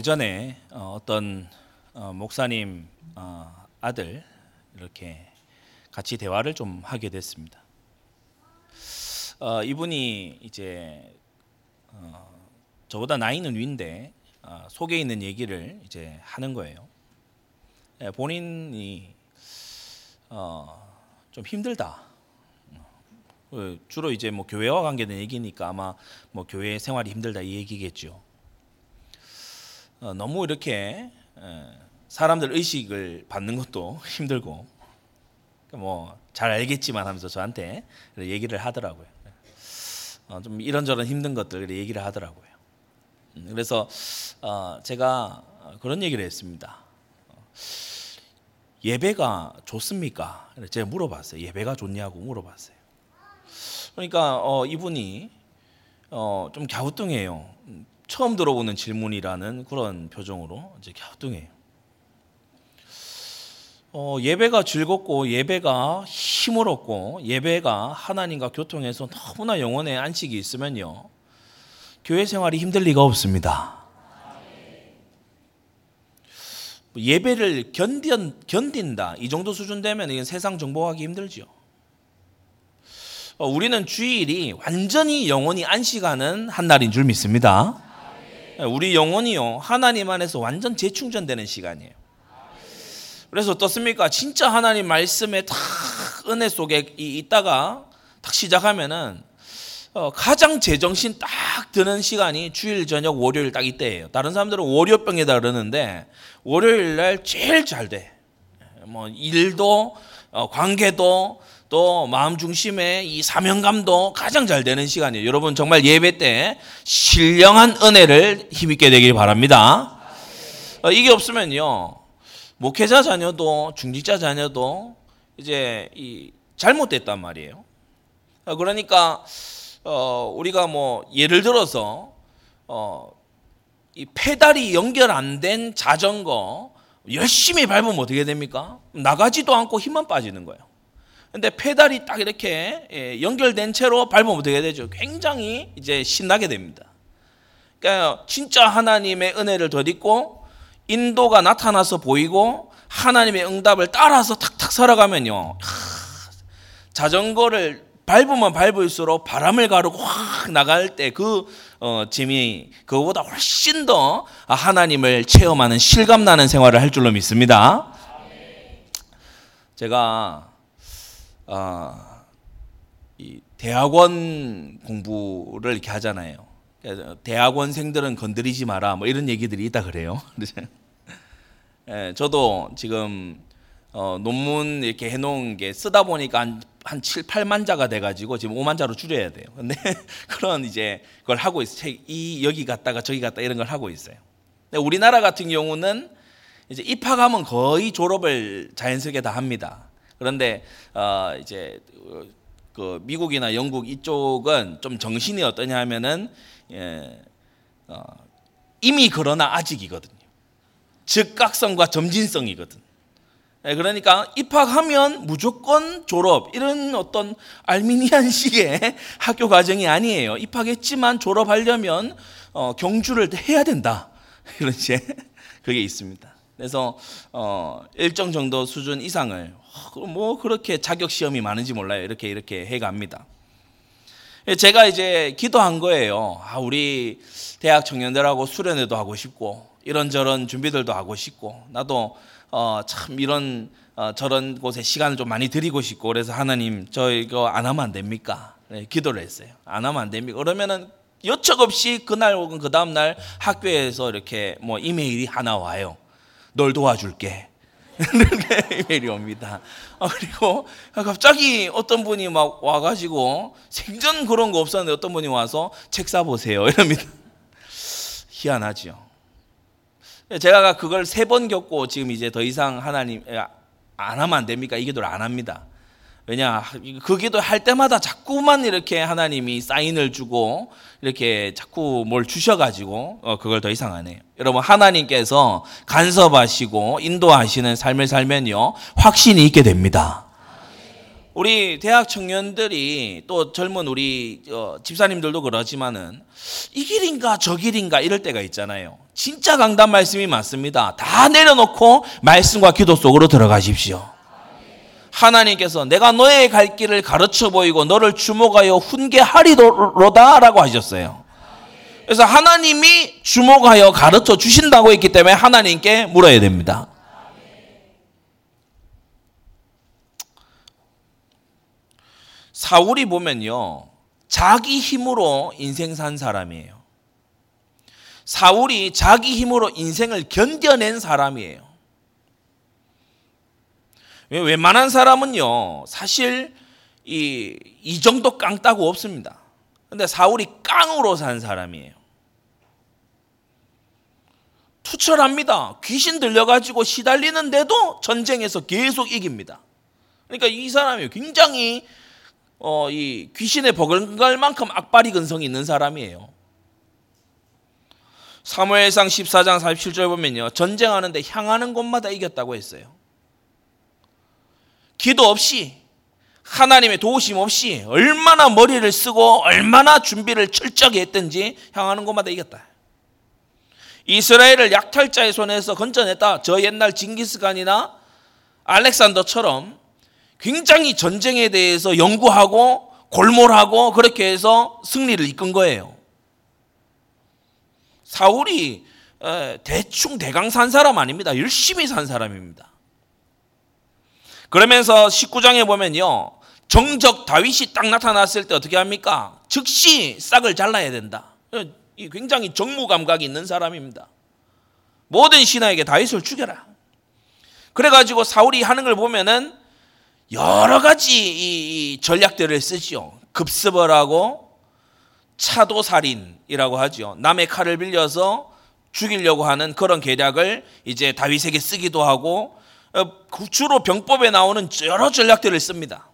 오래전에 어, 어떤 어, 목사님 어, 아들 이렇게 같이 대화를 좀 하게 됐습니다. 어, 이분이 이제 어, 저보다 나이는 위인데 어, 속에 있는 얘기를 이제 하는 거예요. 예, 본인이 어, 좀 힘들다. 어, 주로 이제 뭐 교회와 관계된 얘기니까 아마 뭐 교회 생활이 힘들다 이 얘기겠죠. 어, 너무 이렇게 사람들 의식을 받는 것도 힘들고 그러니까 뭐잘 알겠지만 하면서 저한테 얘기를 하더라고요. 어, 좀 이런저런 힘든 것들 얘기를 하더라고요. 음, 그래서 어, 제가 그런 얘기를 했습니다. 예배가 좋습니까? 제가 물어봤어요. 예배가 좋냐고 물어봤어요. 그러니까 어, 이분이 어, 좀 갸우뚱해요. 처음 들어보는 질문이라는 그런 표정으로 이제 갸우뚱해요. 어, 예배가 즐겁고 예배가 힘을 얻고 예배가 하나님과 교통해서 너무나 영혼의 안식이 있으면요 교회 생활이 힘들 리가 없습니다. 예배를 견딘, 견딘다 이 정도 수준 되면 이건 세상 정복하기 힘들죠. 어, 우리는 주일이 완전히 영혼이 안식하는 한 날인 줄 믿습니다. 우리 영혼이요 하나님 안에서 완전 재충전되는 시간이에요. 그래서 어떻습니까? 진짜 하나님 말씀에 탁 은혜 속에 있다가 탁 시작하면은 어, 가장 제정신 딱 드는 시간이 주일 저녁 월요일 딱 이때예요. 다른 사람들은 월요병이다 그러는데 월요일 날 제일 잘 돼. 뭐 일도 어, 관계도 또 마음 중심에 이 사명감도 가장 잘 되는 시간이에요. 여러분 정말 예배 때 신령한 은혜를 힘있게 되길 바랍니다. 어, 이게 없으면요. 목회자 자녀도 중직자 자녀도 이제 이 잘못됐단 말이에요. 어, 그러니까 어 우리가 뭐 예를 들어서 어이 페달이 연결 안 된 자전거 열심히 밟으면 어떻게 됩니까? 나가지도 않고 힘만 빠지는 거예요. 근데 페달이 딱 이렇게 예, 연결된 채로 밟으면 어떻게 되죠? 굉장히 이제 신나게 됩니다. 그러니까 진짜 하나님의 은혜를 덧입고 인도가 나타나서 보이고 하나님의 응답을 따라서 탁탁 살아가면요. 자전거를 밟으면 밟을수록 바람을 가르고 확 나갈 때그 어, 재미 그거보다 훨씬 더 하나님을 체험하는 실감나는 생활을 할 줄로 믿습니다. 제가 어, 이 대학원 공부를 이렇게 하잖아요. 대학원생들은 건드리지 마라 뭐 이런 얘기들이 있다 그래요. 예, 저도 지금 어, 논문 이렇게 해놓은 게 쓰다 보니까 한, 한 7, 8만 자가 돼가지고 지금 5만 자로 줄여야 돼요. 근데 그런 이제 그걸 하고 있어요. 이 여기 갔다가 저기 갔다 이런 걸 하고 있어요. 근데 우리나라 같은 경우는 이제 입학하면 거의 졸업을 자연스럽게 다 합니다. 그런데 어, 이제 그 미국이나 영국 이쪽은 좀 정신이 어떠냐 하면은 예, 어, 이미 그러나 아직이거든요. 즉각성과 점진성이거든. 예, 그러니까 입학하면 무조건 졸업 이런 어떤 알미니안식의 학교 과정이 아니에요. 입학했지만 졸업하려면 어, 경주를 해야 된다. 이런 제 그게 있습니다. 그래서 어, 일정 정도 수준 이상을 어, 뭐 그렇게 자격 시험이 많은지 몰라요. 이렇게 이렇게 해갑니다. 예, 제가 이제 기도한 거예요. 아, 우리 대학 청년들하고 수련회도 하고 싶고 이런저런 준비들도 하고 싶고 나도 어, 참 이런 어, 저런 곳에 시간을 좀 많이 드리고 싶고 그래서 하나님 저 이거 안 하면 안 됩니까? 네, 기도를 했어요. 안 하면 안 됩니까? 그러면은 여척 없이 그날 혹은 그 다음 날 학교에서 이렇게 뭐 이메일이 하나 와요. 널 도와줄게. 이렇게 이메일이 옵니다. 아, 그리고 갑자기 어떤 분이 막 와가지고 생전 그런 거 없었는데 어떤 분이 와서 책 사보세요. 이럽니다. 희한하죠. 제가 그걸 세 번 겪고 지금 이제 더 이상 하나님 안 하면 안 됩니까? 이 기도를 안 합니다. 왜냐 그 기도 할 때마다 자꾸만 이렇게 하나님이 사인을 주고 이렇게 자꾸 뭘 주셔가지고 어, 그걸 더 이상 안 해요. 여러분 하나님께서 간섭하시고 인도하시는 삶을 살면요 확신이 있게 됩니다. 우리 대학 청년들이 또 젊은 우리 어, 집사님들도 그러지만은 이 길인가 저 길인가 이럴 때가 있잖아요. 진짜 강단 말씀이 맞습니다. 다 내려놓고 말씀과 기도 속으로 들어가십시오. 하나님께서 내가 너의 갈 길을 가르쳐 보이고 너를 주목하여 훈계하리로다라고 하셨어요. 그래서 하나님이 주목하여 가르쳐 주신다고 했기 때문에 하나님께 물어야 됩니다. 사울이 보면요. 자기 힘으로 인생 산 사람이에요. 사울이 자기 힘으로 인생을 견뎌낸 사람이에요. 웬만한 사람은요, 사실 이, 이 정도 깡따구 없습니다. 근데 사울이 깡으로 산 사람이에요. 투철합니다. 귀신 들려가지고 시달리는데도 전쟁에서 계속 이깁니다. 그러니까 이 사람이 굉장히 어, 이 귀신의 버글갈 만큼 악바리 근성이 있는 사람이에요. 사무엘상 14장 47절 보면요. 전쟁하는데 향하는 곳마다 이겼다고 했어요. 기도 없이 하나님의 도우심 없이 얼마나 머리를 쓰고 얼마나 준비를 철저하게 했든지 향하는 곳마다 이겼다. 이스라엘을 약탈자의 손에서 건져냈다. 저 옛날 징기스칸이나 알렉산더처럼 굉장히 전쟁에 대해서 연구하고 골몰하고 그렇게 해서 승리를 이끈 거예요. 사울이 대충 대강 산 사람 아닙니다. 열심히 산 사람입니다. 그러면서 19장에 보면요. 정적 다윗이 딱 나타났을 때 어떻게 합니까? 즉시 싹을 잘라야 된다. 굉장히 정무 감각이 있는 사람입니다. 모든 신하에게 다윗을 죽여라. 그래가지고 사울이 하는 걸 보면은 여러 가지 이 전략들을 쓰지요. 급습을 하고 차도살인이라고 하죠. 남의 칼을 빌려서 죽이려고 하는 그런 계략을 이제 다윗에게 쓰기도 하고 어, 주로 병법에 나오는 여러 전략들을 씁니다.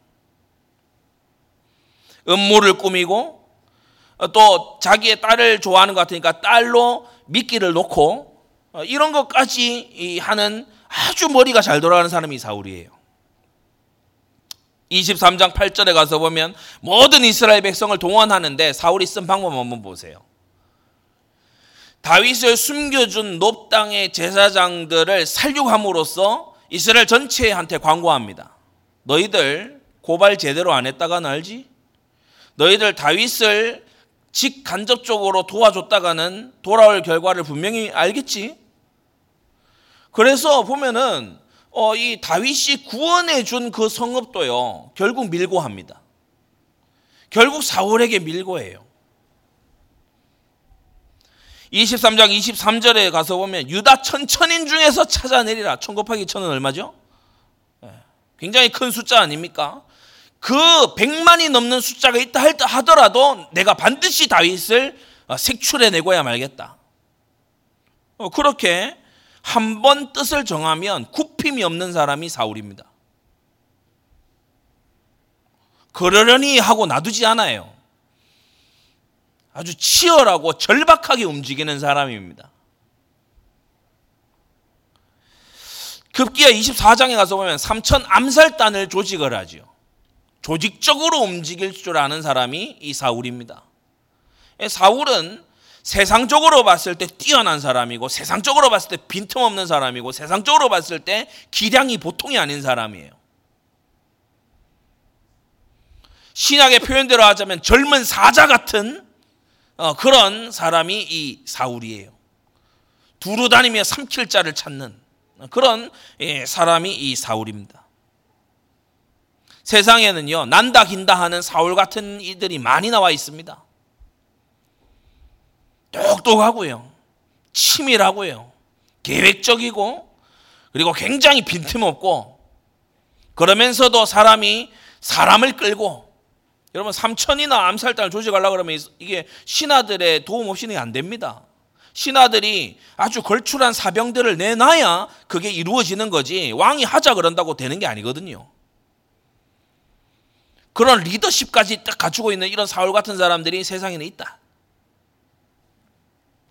음모를 꾸미고 어, 또 자기의 딸을 좋아하는 것 같으니까 딸로 미끼를 놓고 어, 이런 것까지 하는 아주 머리가 잘 돌아가는 사람이 사울이에요. 23장 8절에 가서 보면 모든 이스라엘 백성을 동원하는데 사울이 쓴 방법 한번 보세요. 다윗을 숨겨준 높당의 제사장들을 살육함으로써 이스라엘 전체한테 광고합니다. 너희들 고발 제대로 안 했다가는 알지? 너희들 다윗을 직간접적으로 도와줬다가는 돌아올 결과를 분명히 알겠지? 그래서 보면은 어, 이 다윗이 구원해 준 그 성읍도요, 결국 밀고 합니다. 결국 사울에게 밀고 해요. 23장 23절에 가서 보면 유다 천천인 중에서 찾아내리라. 천 곱하기 천은 얼마죠? 예, 굉장히 큰 숫자 아닙니까? 그 100만이 넘는 숫자가 있다 하더라도 내가 반드시 다윗을 어, 색출해내고야 말겠다. 어, 그렇게 한 번 뜻을 정하면 굽힘이 없는 사람이 사울입니다. 그러려니 하고 놔두지 않아요. 아주 치열하고 절박하게 움직이는 사람입니다. 급기야 24장에 가서 보면 삼천 암살단을 조직을 하죠. 조직적으로 움직일 줄 아는 사람이 이 사울입니다. 사울은 세상적으로 봤을 때 뛰어난 사람이고 세상적으로 봤을 때 빈틈없는 사람이고 세상적으로 봤을 때 기량이 보통이 아닌 사람이에요. 신학의 표현대로 하자면 젊은 사자 같은 어, 그런 사람이 이 사울이에요. 두루 다니며 삼킬 자를 찾는 그런 예, 사람이 이 사울입니다. 세상에는요 난다 긴다 하는 사울 같은 이들이 많이 나와 있습니다. 똑똑하고요. 치밀하고요. 계획적이고 그리고 굉장히 빈틈없고 그러면서도 사람이 사람을 끌고 여러분 삼천이나 암살단을 조직하려 그러면 이게 신하들의 도움 없이는 안 됩니다. 신하들이 아주 걸출한 사병들을 내놔야 그게 이루어지는 거지 왕이 하자 그런다고 되는 게 아니거든요. 그런 리더십까지 딱 갖추고 있는 이런 사울 같은 사람들이 세상에는 있다.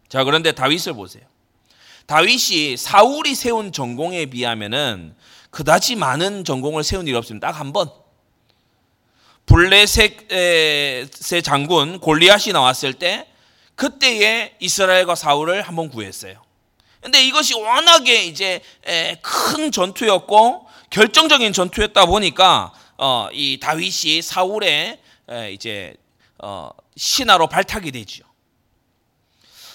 자, 그런데 다윗을 보세요. 다윗이 사울이 세운 전공에 비하면은 그다지 많은 전공을 세운 일 없습니다. 딱 한 번. 블레셋의 장군 골리앗이 나왔을 때 그때에 이스라엘과 사울을 한번 구했어요. 근데 이것이 워낙에 이제 큰 전투였고 결정적인 전투였다 보니까 어, 이 다윗이 사울의 이제 어, 신하로 발탁이 되죠.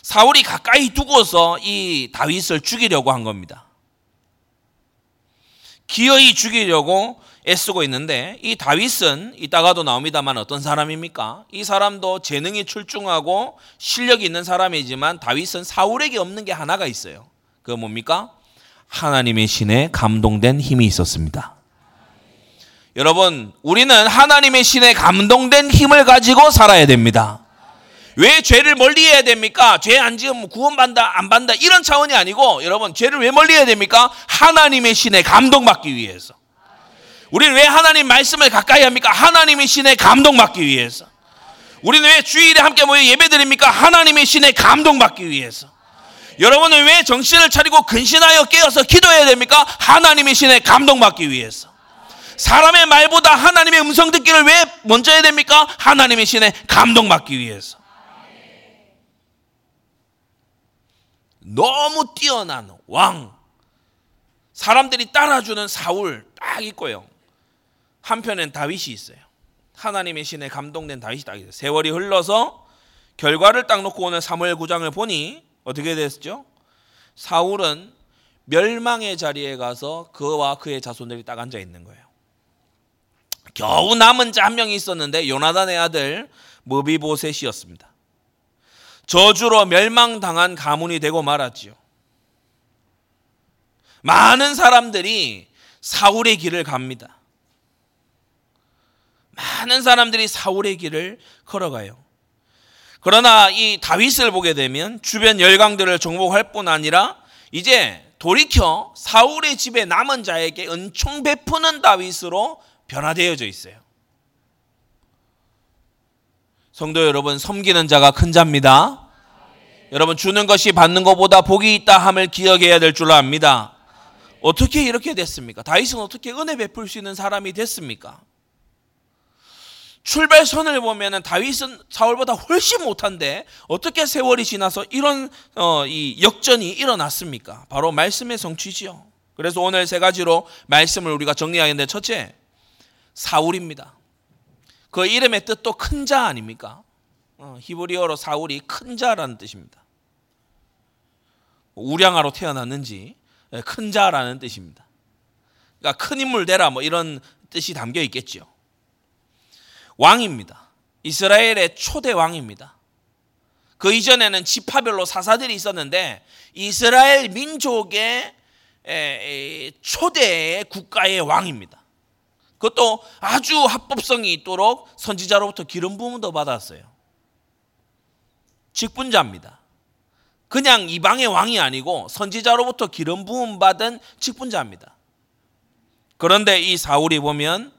사울이 가까이 두고서 이 다윗을 죽이려고 한 겁니다. 기어이 죽이려고 애쓰고 있는데 이 다윗은 이따가도 나옵니다만 어떤 사람입니까? 이 사람도 재능이 출중하고 실력이 있는 사람이지만 다윗은 사울에게 없는 게 하나가 있어요. 그 뭡니까? 하나님의 신에 감동된 힘이 있었습니다. 여러분, 우리는 하나님의 신에 감동된 힘을 가지고 살아야 됩니다. 왜 죄를 멀리 해야 됩니까? 죄 안 지으면 구원받다, 안 받다 이런 차원이 아니고 여러분, 죄를 왜 멀리 해야 됩니까? 하나님의 신에 감동받기 위해서. 우리는 왜 하나님 말씀을 가까이 합니까? 하나님의 신에 감동받기 위해서. 우리는 왜 주일에 함께 모여 예배드립니까? 하나님의 신에 감동받기 위해서. 여러분은 왜 정신을 차리고 근신하여 깨어서 기도해야 됩니까? 하나님의 신에 감동받기 위해서. 사람의 말보다 하나님의 음성 듣기를 왜 먼저 해야 됩니까? 하나님의 신에 감동받기 위해서. 너무 뛰어난 왕. 사람들이 따라주는 사울 딱 있고요. 한편엔 다윗이 있어요. 하나님의 신에 감동된 다윗이 딱 있어요. 세월이 흘러서 결과를 딱 놓고 오늘 사무엘 9장을 보니 어떻게 됐죠? 사울은 멸망의 자리에 가서 그와 그의 자손들이 딱 앉아 있는 거예요. 겨우 남은 자 한 명이 있었는데 요나단의 아들 머비보셋이었습니다. 저주로 멸망당한 가문이 되고 말았지요. 많은 사람들이 사울의 길을 갑니다. 많은 사람들이 사울의 길을 걸어가요. 그러나 이 다윗을 보게 되면 주변 열강들을 정복할 뿐 아니라 이제 돌이켜 사울의 집에 남은 자에게 은총 베푸는 다윗으로 변화되어져 있어요. 성도 여러분, 섬기는 자가 큰 자입니다. 여러분, 주는 것이 받는 것보다 복이 있다 함을 기억해야 될줄 압니다. 어떻게 이렇게 됐습니까? 다윗은 어떻게 은혜 베풀 수 있는 사람이 됐습니까? 출발선을 보면은 다윗은 사울보다 훨씬 못한데 어떻게 세월이 지나서 이런 어, 이 역전이 일어났습니까? 바로 말씀의 성취지요. 그래서 오늘 세 가지로 말씀을 우리가 정리하겠는데 첫째 사울입니다. 그 이름의 뜻도 큰 자 아닙니까? 어, 히브리어로 사울이 큰 자라는 뜻입니다. 우량아로 태어났는지 예, 큰 자라는 뜻입니다. 그러니까 큰 인물 되라 뭐 이런 뜻이 담겨 있겠죠. 왕입니다. 이스라엘의 초대 왕입니다. 그 이전에는 지파별로 사사들이 있었는데 이스라엘 민족의 초대 국가의 왕입니다. 그것도 아주 합법성이 있도록 선지자로부터 기름 부음도 받았어요. 직분자입니다. 그냥 이방의 왕이 아니고 선지자로부터 기름 부음 받은 직분자입니다. 그런데 이 사울이 보면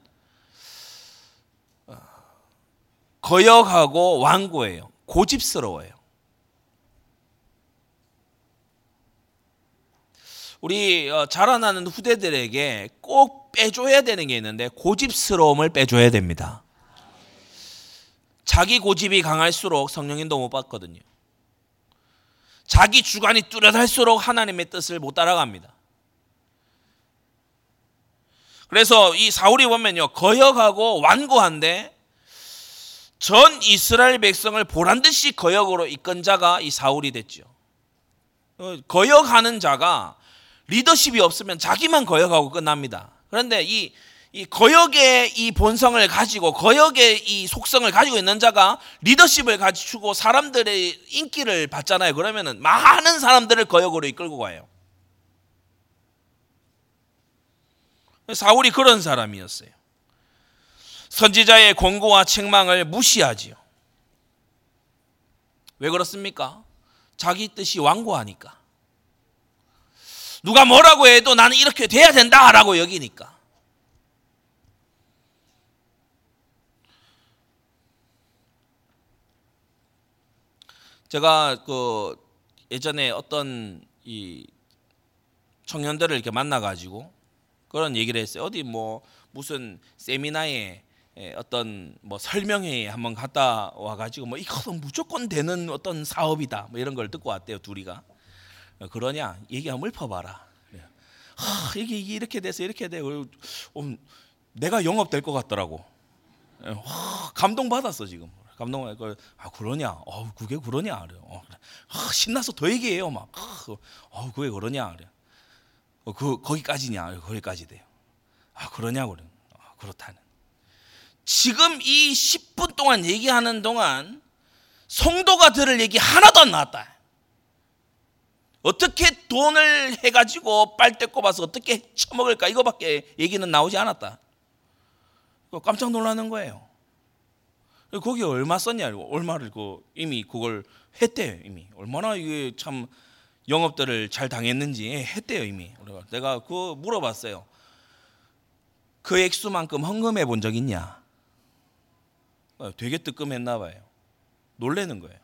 거역하고 완고해요. 고집스러워요. 우리 어, 자라나는 후대들에게 꼭 빼줘야 되는 게 있는데 고집스러움을 빼줘야 됩니다. 자기 고집이 강할수록 성령인도 못 받거든요. 자기 주관이 뚜렷할수록 하나님의 뜻을 못 따라갑니다. 그래서 이 사울이 보면요 거역하고 완고한데 전 이스라엘 백성을 보란 듯이 거역으로 이끈 자가 이 사울이 됐죠. 어, 거역하는 자가 리더십이 없으면 자기만 거역하고 끝납니다. 그런데 이, 이 거역의 이 본성을 가지고 거역의 이 속성을 가지고 있는 자가 리더십을 가지고 사람들의 인기를 받잖아요. 그러면은 많은 사람들을 거역으로 이끌고 가요. 사울이 그런 사람이었어요. 선지자의 권고와 책망을 무시하지요. 왜 그렇습니까? 자기 뜻이 완고하니까. 누가 뭐라고 해도 나는 이렇게 돼야 된다라고 여기니까. 제가 그 예전에 어떤 이 청년들을 이렇게 만나 가지고 그런 얘기를 했어요. 어디 뭐 무슨 세미나에 예, 어떤 뭐 설명회에 한번 갔다 와가지고 뭐 이거 무조건 되는 어떤 사업이다 뭐 이런 걸 듣고 왔대요 둘이가. 어, 그러냐? 얘기 한번 읊어봐라. 하, 이게 이렇게 돼서 이렇게 돼 어, 내가 영업 될 것 같더라고. 예, 와, 감동 받았어 지금. 감동 받아 아 그러냐? 어 그게 그러냐? 그래 어, 아, 신나서 더 얘기해요 막. 어, 그게 그러냐? 그래 어, 그 거기까지냐? 거기까지 돼요. 아 그러냐? 그래 아, 그렇다는 지금 이 10분 동안 얘기하는 동안 성도가 들을 얘기 하나도 안 나왔다. 어떻게 돈을 해가지고 빨대 꼽아서 어떻게 처먹을까 이거밖에 얘기는 나오지 않았다. 깜짝 놀라는 거예요. 거기 얼마 썼냐? 얼마를 그 이미 그걸 했대요 이미 얼마나 이게 참 영업들을 잘 당했는지 했대요 이미. 내가 그 물어봤어요. 그 액수만큼 헌금해 본 적 있냐? 어, 되게 뜨끔했나 봐요. 놀래는 거예요.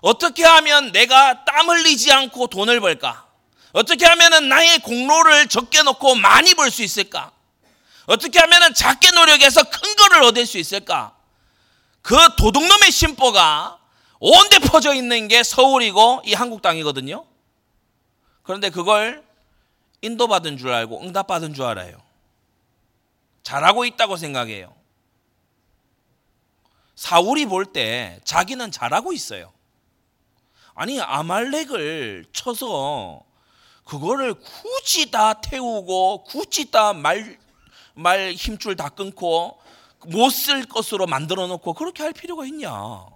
어떻게 하면 내가 땀 흘리지 않고 돈을 벌까? 어떻게 하면 나의 공로를 적게 놓고 많이 벌 수 있을까? 어떻게 하면 작게 노력해서 큰 거를 얻을 수 있을까? 그 도둑놈의 심보가 온데 퍼져 있는 게 서울이고 이 한국 땅이거든요. 그런데 그걸 인도받은 줄 알고 응답받은 줄 알아요. 잘하고 있다고 생각해요. 사울이 볼 때 자기는 잘하고 있어요. 아니 아말렉을 쳐서 그거를 굳이 다 태우고 굳이 다 말 말 힘줄 다 끊고 못 쓸 것으로 만들어 놓고 그렇게 할 필요가 있냐?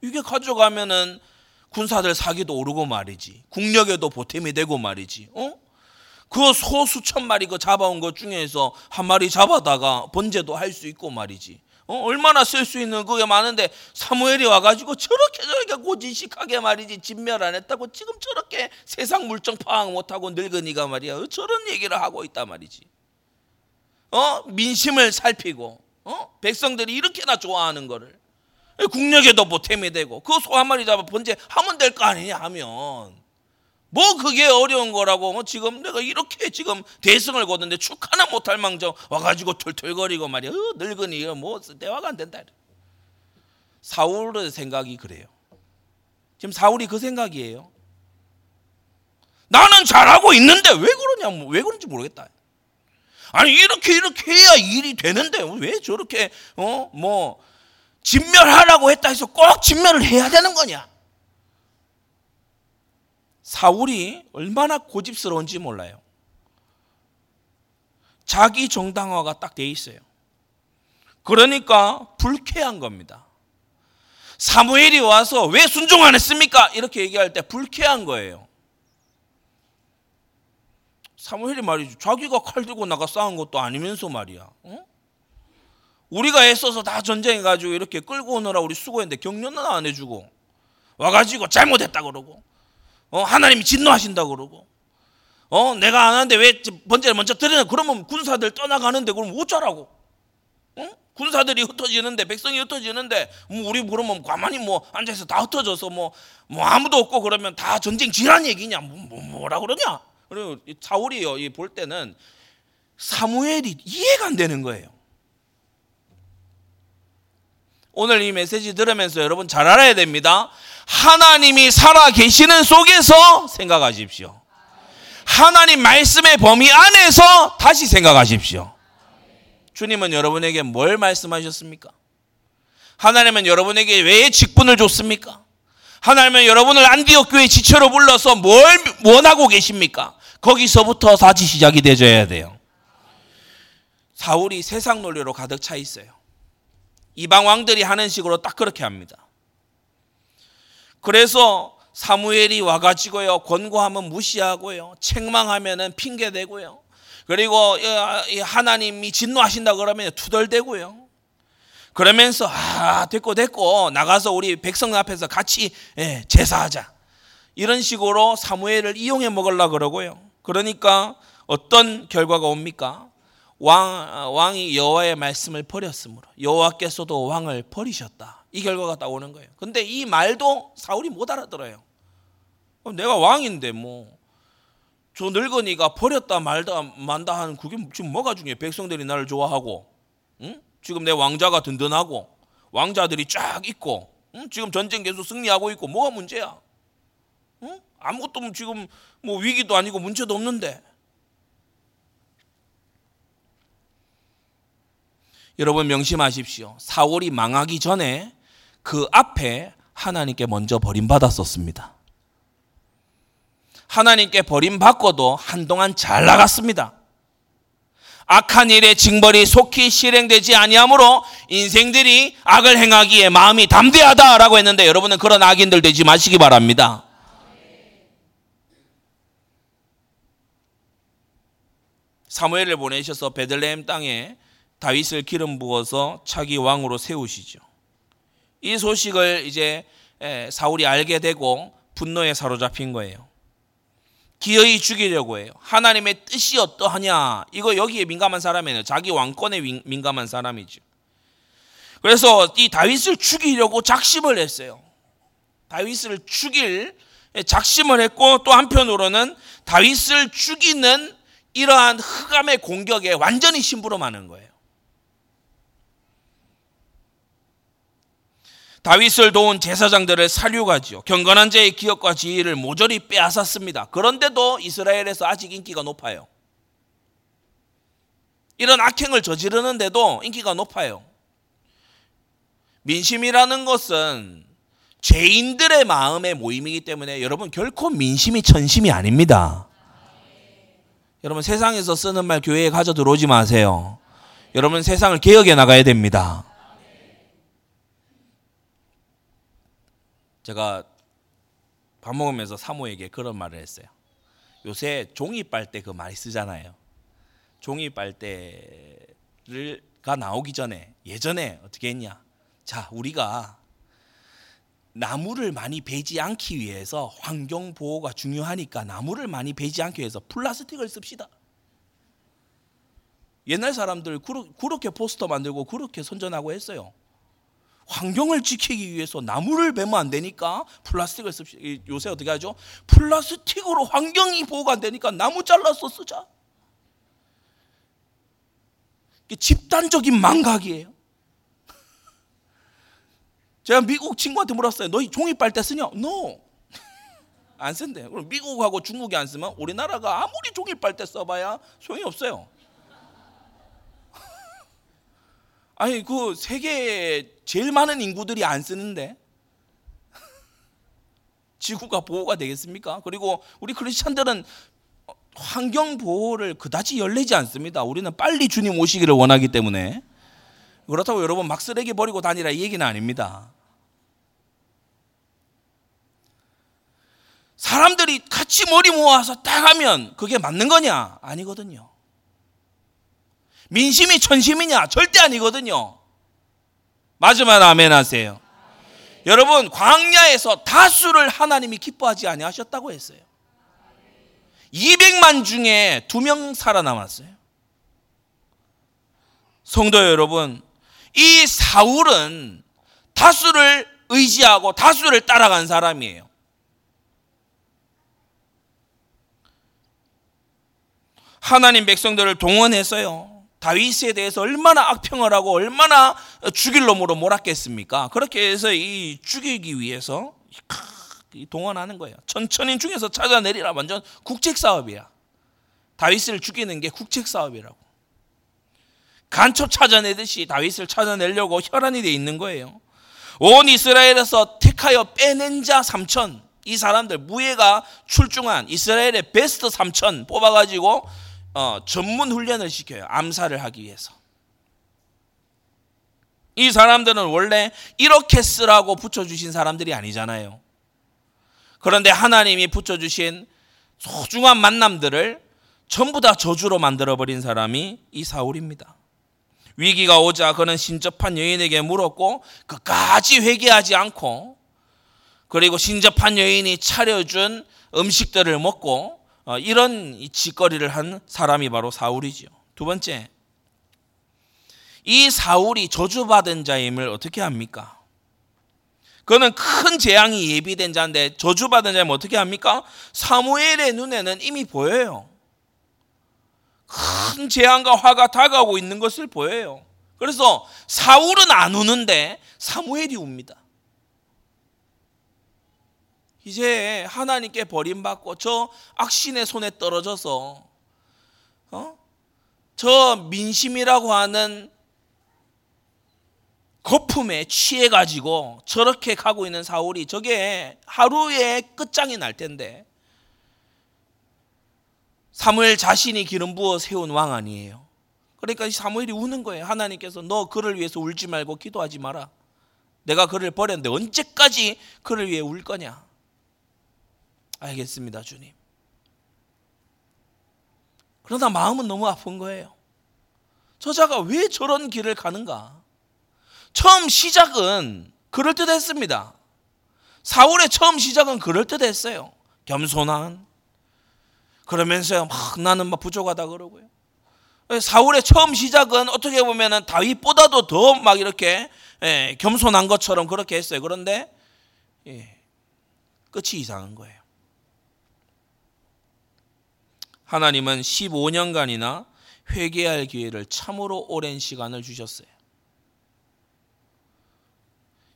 이게 가져가면은 군사들 사기도 오르고 말이지. 국력에도 보탬이 되고 말이지. 어? 그 소 수천 마리 그 잡아온 것 중에서 한 마리 잡아다가 번제도 할 수 있고 말이지. 어? 얼마나 쓸 수 있는 그게 많은데 사무엘이 와가지고 저렇게 저렇게 고지식하게 말이지 진멸 안 했다고 지금 저렇게 세상 물정 파악 못하고 늙은이가 말이야 어? 저런 얘기를 하고 있단 말이지. 어 민심을 살피고 어 백성들이 이렇게나 좋아하는 거를 국력에도 보탬이 되고 그 소 한 마리 잡아 번제 하면 될 거 아니냐 하면 뭐 그게 어려운 거라고? 뭐 지금 내가 이렇게 지금 대승을 거둔데 축하나 못할 망정 와가지고 털털거리고 말이야. 어, 늙은이 뭐 대화가 안 된다. 사울의 생각이 그래요. 지금 사울이 그 생각이에요. 나는 잘하고 있는데 왜 그러냐 뭐 왜 그런지 모르겠다. 아니 이렇게 이렇게 해야 일이 되는데 왜 저렇게 어 뭐 진멸하라고 했다 해서 꼭 진멸을 해야 되는 거냐 사울이 얼마나 고집스러운지 몰라요. 자기 정당화가 딱 돼 있어요. 그러니까 불쾌한 겁니다. 사무엘이 와서 왜 순종 안 했습니까? 이렇게 얘기할 때 불쾌한 거예요. 사무엘이 말이죠. 자기가 칼 들고 나가 싸운 것도 아니면서 말이야. 어? 우리가 애써서 다 전쟁해가지고 이렇게 끌고 오느라 우리 수고했는데 격려는 안 해주고 와가지고 잘못했다 그러고 어, 하나님이 진노하신다 그러고 어, 내가 안 하는데 왜 번제를 먼저 드리냐? 그러면 군사들 떠나가는데 그럼 어쩌라고? 어? 군사들이 흩어지는데 백성이 흩어지는데 뭐 우리 그러면 가만히 뭐 앉아서 다 흩어져서 뭐, 뭐 아무도 없고 그러면 다 전쟁 지란 얘기냐? 뭐, 뭐 라 그러냐? 그리고 사울이요 볼 때는 사무엘이 이해가 안 되는 거예요. 오늘 이 메시지 들으면서 여러분 잘 알아야 됩니다. 하나님이 살아 계시는 속에서 생각하십시오. 하나님 말씀의 범위 안에서 다시 생각하십시오. 주님은 여러분에게 뭘 말씀하셨습니까? 하나님은 여러분에게 왜 직분을 줬습니까? 하나님은 여러분을 안디옥 교회 지체로 불러서 뭘 원하고 계십니까? 거기서부터 다시 시작이 되어야 돼요. 사울이 세상 논리로 가득 차 있어요. 이방 왕들이 하는 식으로 딱 그렇게 합니다. 그래서 사무엘이 와가지고요 권고하면 무시하고요 책망하면은 핑계 대고요. 그리고 하나님이 진노하신다 그러면 투덜대고요. 그러면서 아 됐고 됐고 나가서 우리 백성 앞에서 같이 예, 제사하자. 이런 식으로 사무엘을 이용해 먹으려 그러고요. 그러니까 어떤 결과가 옵니까? 왕 왕이 여호와의 말씀을 버렸으므로 여호와께서도 왕을 버리셨다 이 결과가 딱 오는 거예요. 근데 이 말도 사울이 못 알아들어요. 내가 왕인데 뭐 저 늙은이가 버렸다 말다 만다 하는 그게 지금 뭐가 중요해? 백성들이 나를 좋아하고, 응? 지금 내 왕자가 든든하고, 왕자들이 쫙 있고, 응? 지금 전쟁 계속 승리하고 있고, 뭐가 문제야? 응? 아무것도 지금 뭐 위기도 아니고 문제도 없는데. 여러분 명심하십시오. 사월이 망하기 전에 그 앞에 하나님께 먼저 버림받았었습니다. 하나님께 버림받고도 한동안 잘 나갔습니다. 악한 일의 징벌이 속히 실행되지 아니하므로 인생들이 악을 행하기에 마음이 담대하다라고 했는데 여러분은 그런 악인들 되지 마시기 바랍니다. 사무엘을 보내셔서 베들레헴 땅에 다윗을 기름 부어서 차기 왕으로 세우시죠. 이 소식을 이제 사울이 알게 되고 분노에 사로잡힌 거예요. 기어이 죽이려고 해요. 하나님의 뜻이 어떠하냐? 이거 여기에 민감한 사람이에요. 자기 왕권에 민감한 사람이죠. 그래서 이 다윗을 죽이려고 작심을 했어요. 다윗을 죽일 작심을 했고 또 한편으로는 다윗을 죽이는 이러한 흑암의 공격에 완전히 심부름하는 거예요. 다윗을 도운 제사장들을 살육하지요. 경건한 자의 기억과 지위를 모조리 빼앗았습니다. 그런데도 이스라엘에서 아직 인기가 높아요. 이런 악행을 저지르는데도 인기가 높아요. 민심이라는 것은 죄인들의 마음의 모임이기 때문에 여러분 결코 민심이 천심이 아닙니다. 여러분 세상에서 쓰는 말 교회에 가져 들어오지 마세요. 여러분 세상을 개혁해 나가야 됩니다. 제가 밥 먹으면서 사모에게 그런 말을 했어요. 요새 종이 빨대 그 많이 쓰잖아요. 종이 빨대가 나오기 전에 예전에 어떻게 했냐? 자, 우리가 나무를 많이 베지 않기 위해서 환경 보호가 중요하니까 나무를 많이 베지 않기 위해서 플라스틱을 씁시다. 옛날 사람들 그렇게 포스터 만들고 그렇게 선전하고 했어요. 환경을 지키기 위해서 나무를 베면 안 되니까 플라스틱을 씁시다. 요새 어떻게 하죠? 플라스틱으로 환경이 보호가 안 되니까 나무 잘라서 쓰자. 집단적인 망각이에요. 제가 미국 친구한테 물었어요. 너희 종이 빨대 쓰냐? No. 안 쓴대. 그럼 미국하고 중국이 안 쓰면 우리나라가 아무리 종이 빨대 써봐야 소용이 없어요. 아니 그 세계 제일 많은 인구들이 안 쓰는데 지구가 보호가 되겠습니까? 그리고 우리 크리스천들은 환경 보호를 그다지 열내지 않습니다. 우리는 빨리 주님 오시기를 원하기 때문에 그렇다고 여러분 막 쓰레기 버리고 다니라 이 얘기는 아닙니다. 사람들이 같이 머리 모아서 딱 하면 그게 맞는 거냐? 아니거든요. 민심이 천심이냐? 절대 아니거든요. 맞으면 아멘 하세요. 여러분, 광야에서 다수를 하나님이 기뻐하지 아니하셨다고 했어요. 200만 중에 두 명 살아남았어요. 성도 여러분, 이 사울은 다수를 의지하고 다수를 따라간 사람이에요. 하나님 백성들을 동원했어요. 다윗에 대해서 얼마나 악평을 하고 얼마나 죽일 놈으로 몰았겠습니까? 그렇게 해서 이 죽이기 위해서 동원하는 거예요. 천천히 중에서 찾아내리라 완전 국책 사업이야. 다윗을 죽이는 게 국책 사업이라고. 간첩 찾아내듯이 다윗을 찾아내려고 혈안이 돼 있는 거예요. 온 이스라엘에서 택하여 빼낸 자 3천 이 사람들 무예가 출중한 이스라엘의 베스트 3천 뽑아가지고 어, 전문 훈련을 시켜요. 암살을 하기 위해서. 이 사람들은 원래 이렇게 쓰라고 붙여주신 사람들이 아니잖아요. 그런데 하나님이 붙여주신 소중한 만남들을 전부 다 저주로 만들어버린 사람이 이 사울입니다. 위기가 오자 그는 신접한 여인에게 물었고 끝까지 회개하지 않고 그리고 신접한 여인이 차려준 음식들을 먹고 어, 이런 짓거리를 한 사람이 바로 사울이지요. 두 번째, 이 사울이 저주받은 자임을 어떻게 합니까? 그는 큰 재앙이 예비된 자인데 저주받은 자면 어떻게 합니까? 사무엘의 눈에는 이미 보여요. 큰 재앙과 화가 다가오고 있는 것을 보여요. 그래서 사울은 안 우는데 사무엘이 웁니다. 이제 하나님께 버림받고 저 악신의 손에 떨어져서 어? 저 민심이라고 하는 거품에 취해 가지고 저렇게 가고 있는 사울이 저게 하루에 끝장이 날 텐데 사무엘 자신이 기름 부어 세운 왕 아니에요. 그러니까 사무엘이 우는 거예요. 하나님께서 너 그를 위해서 울지 말고 기도하지 마라. 내가 그를 버렸는데 언제까지 그를 위해 울 거냐? 알겠습니다, 주님. 그러나 마음은 너무 아픈 거예요. 저자가 왜 저런 길을 가는가? 처음 시작은 그럴듯했습니다. 사울의 처음 시작은 그럴듯했어요. 겸손한. 그러면서요, 막 나는 막 부족하다 그러고요. 사울의 처음 시작은 어떻게 보면은 다윗보다도 더 막 이렇게 예, 겸손한 것처럼 그렇게 했어요. 그런데 예, 끝이 이상한 거예요. 하나님은 15년간이나 회개할 기회를 참으로 오랜 시간을 주셨어요.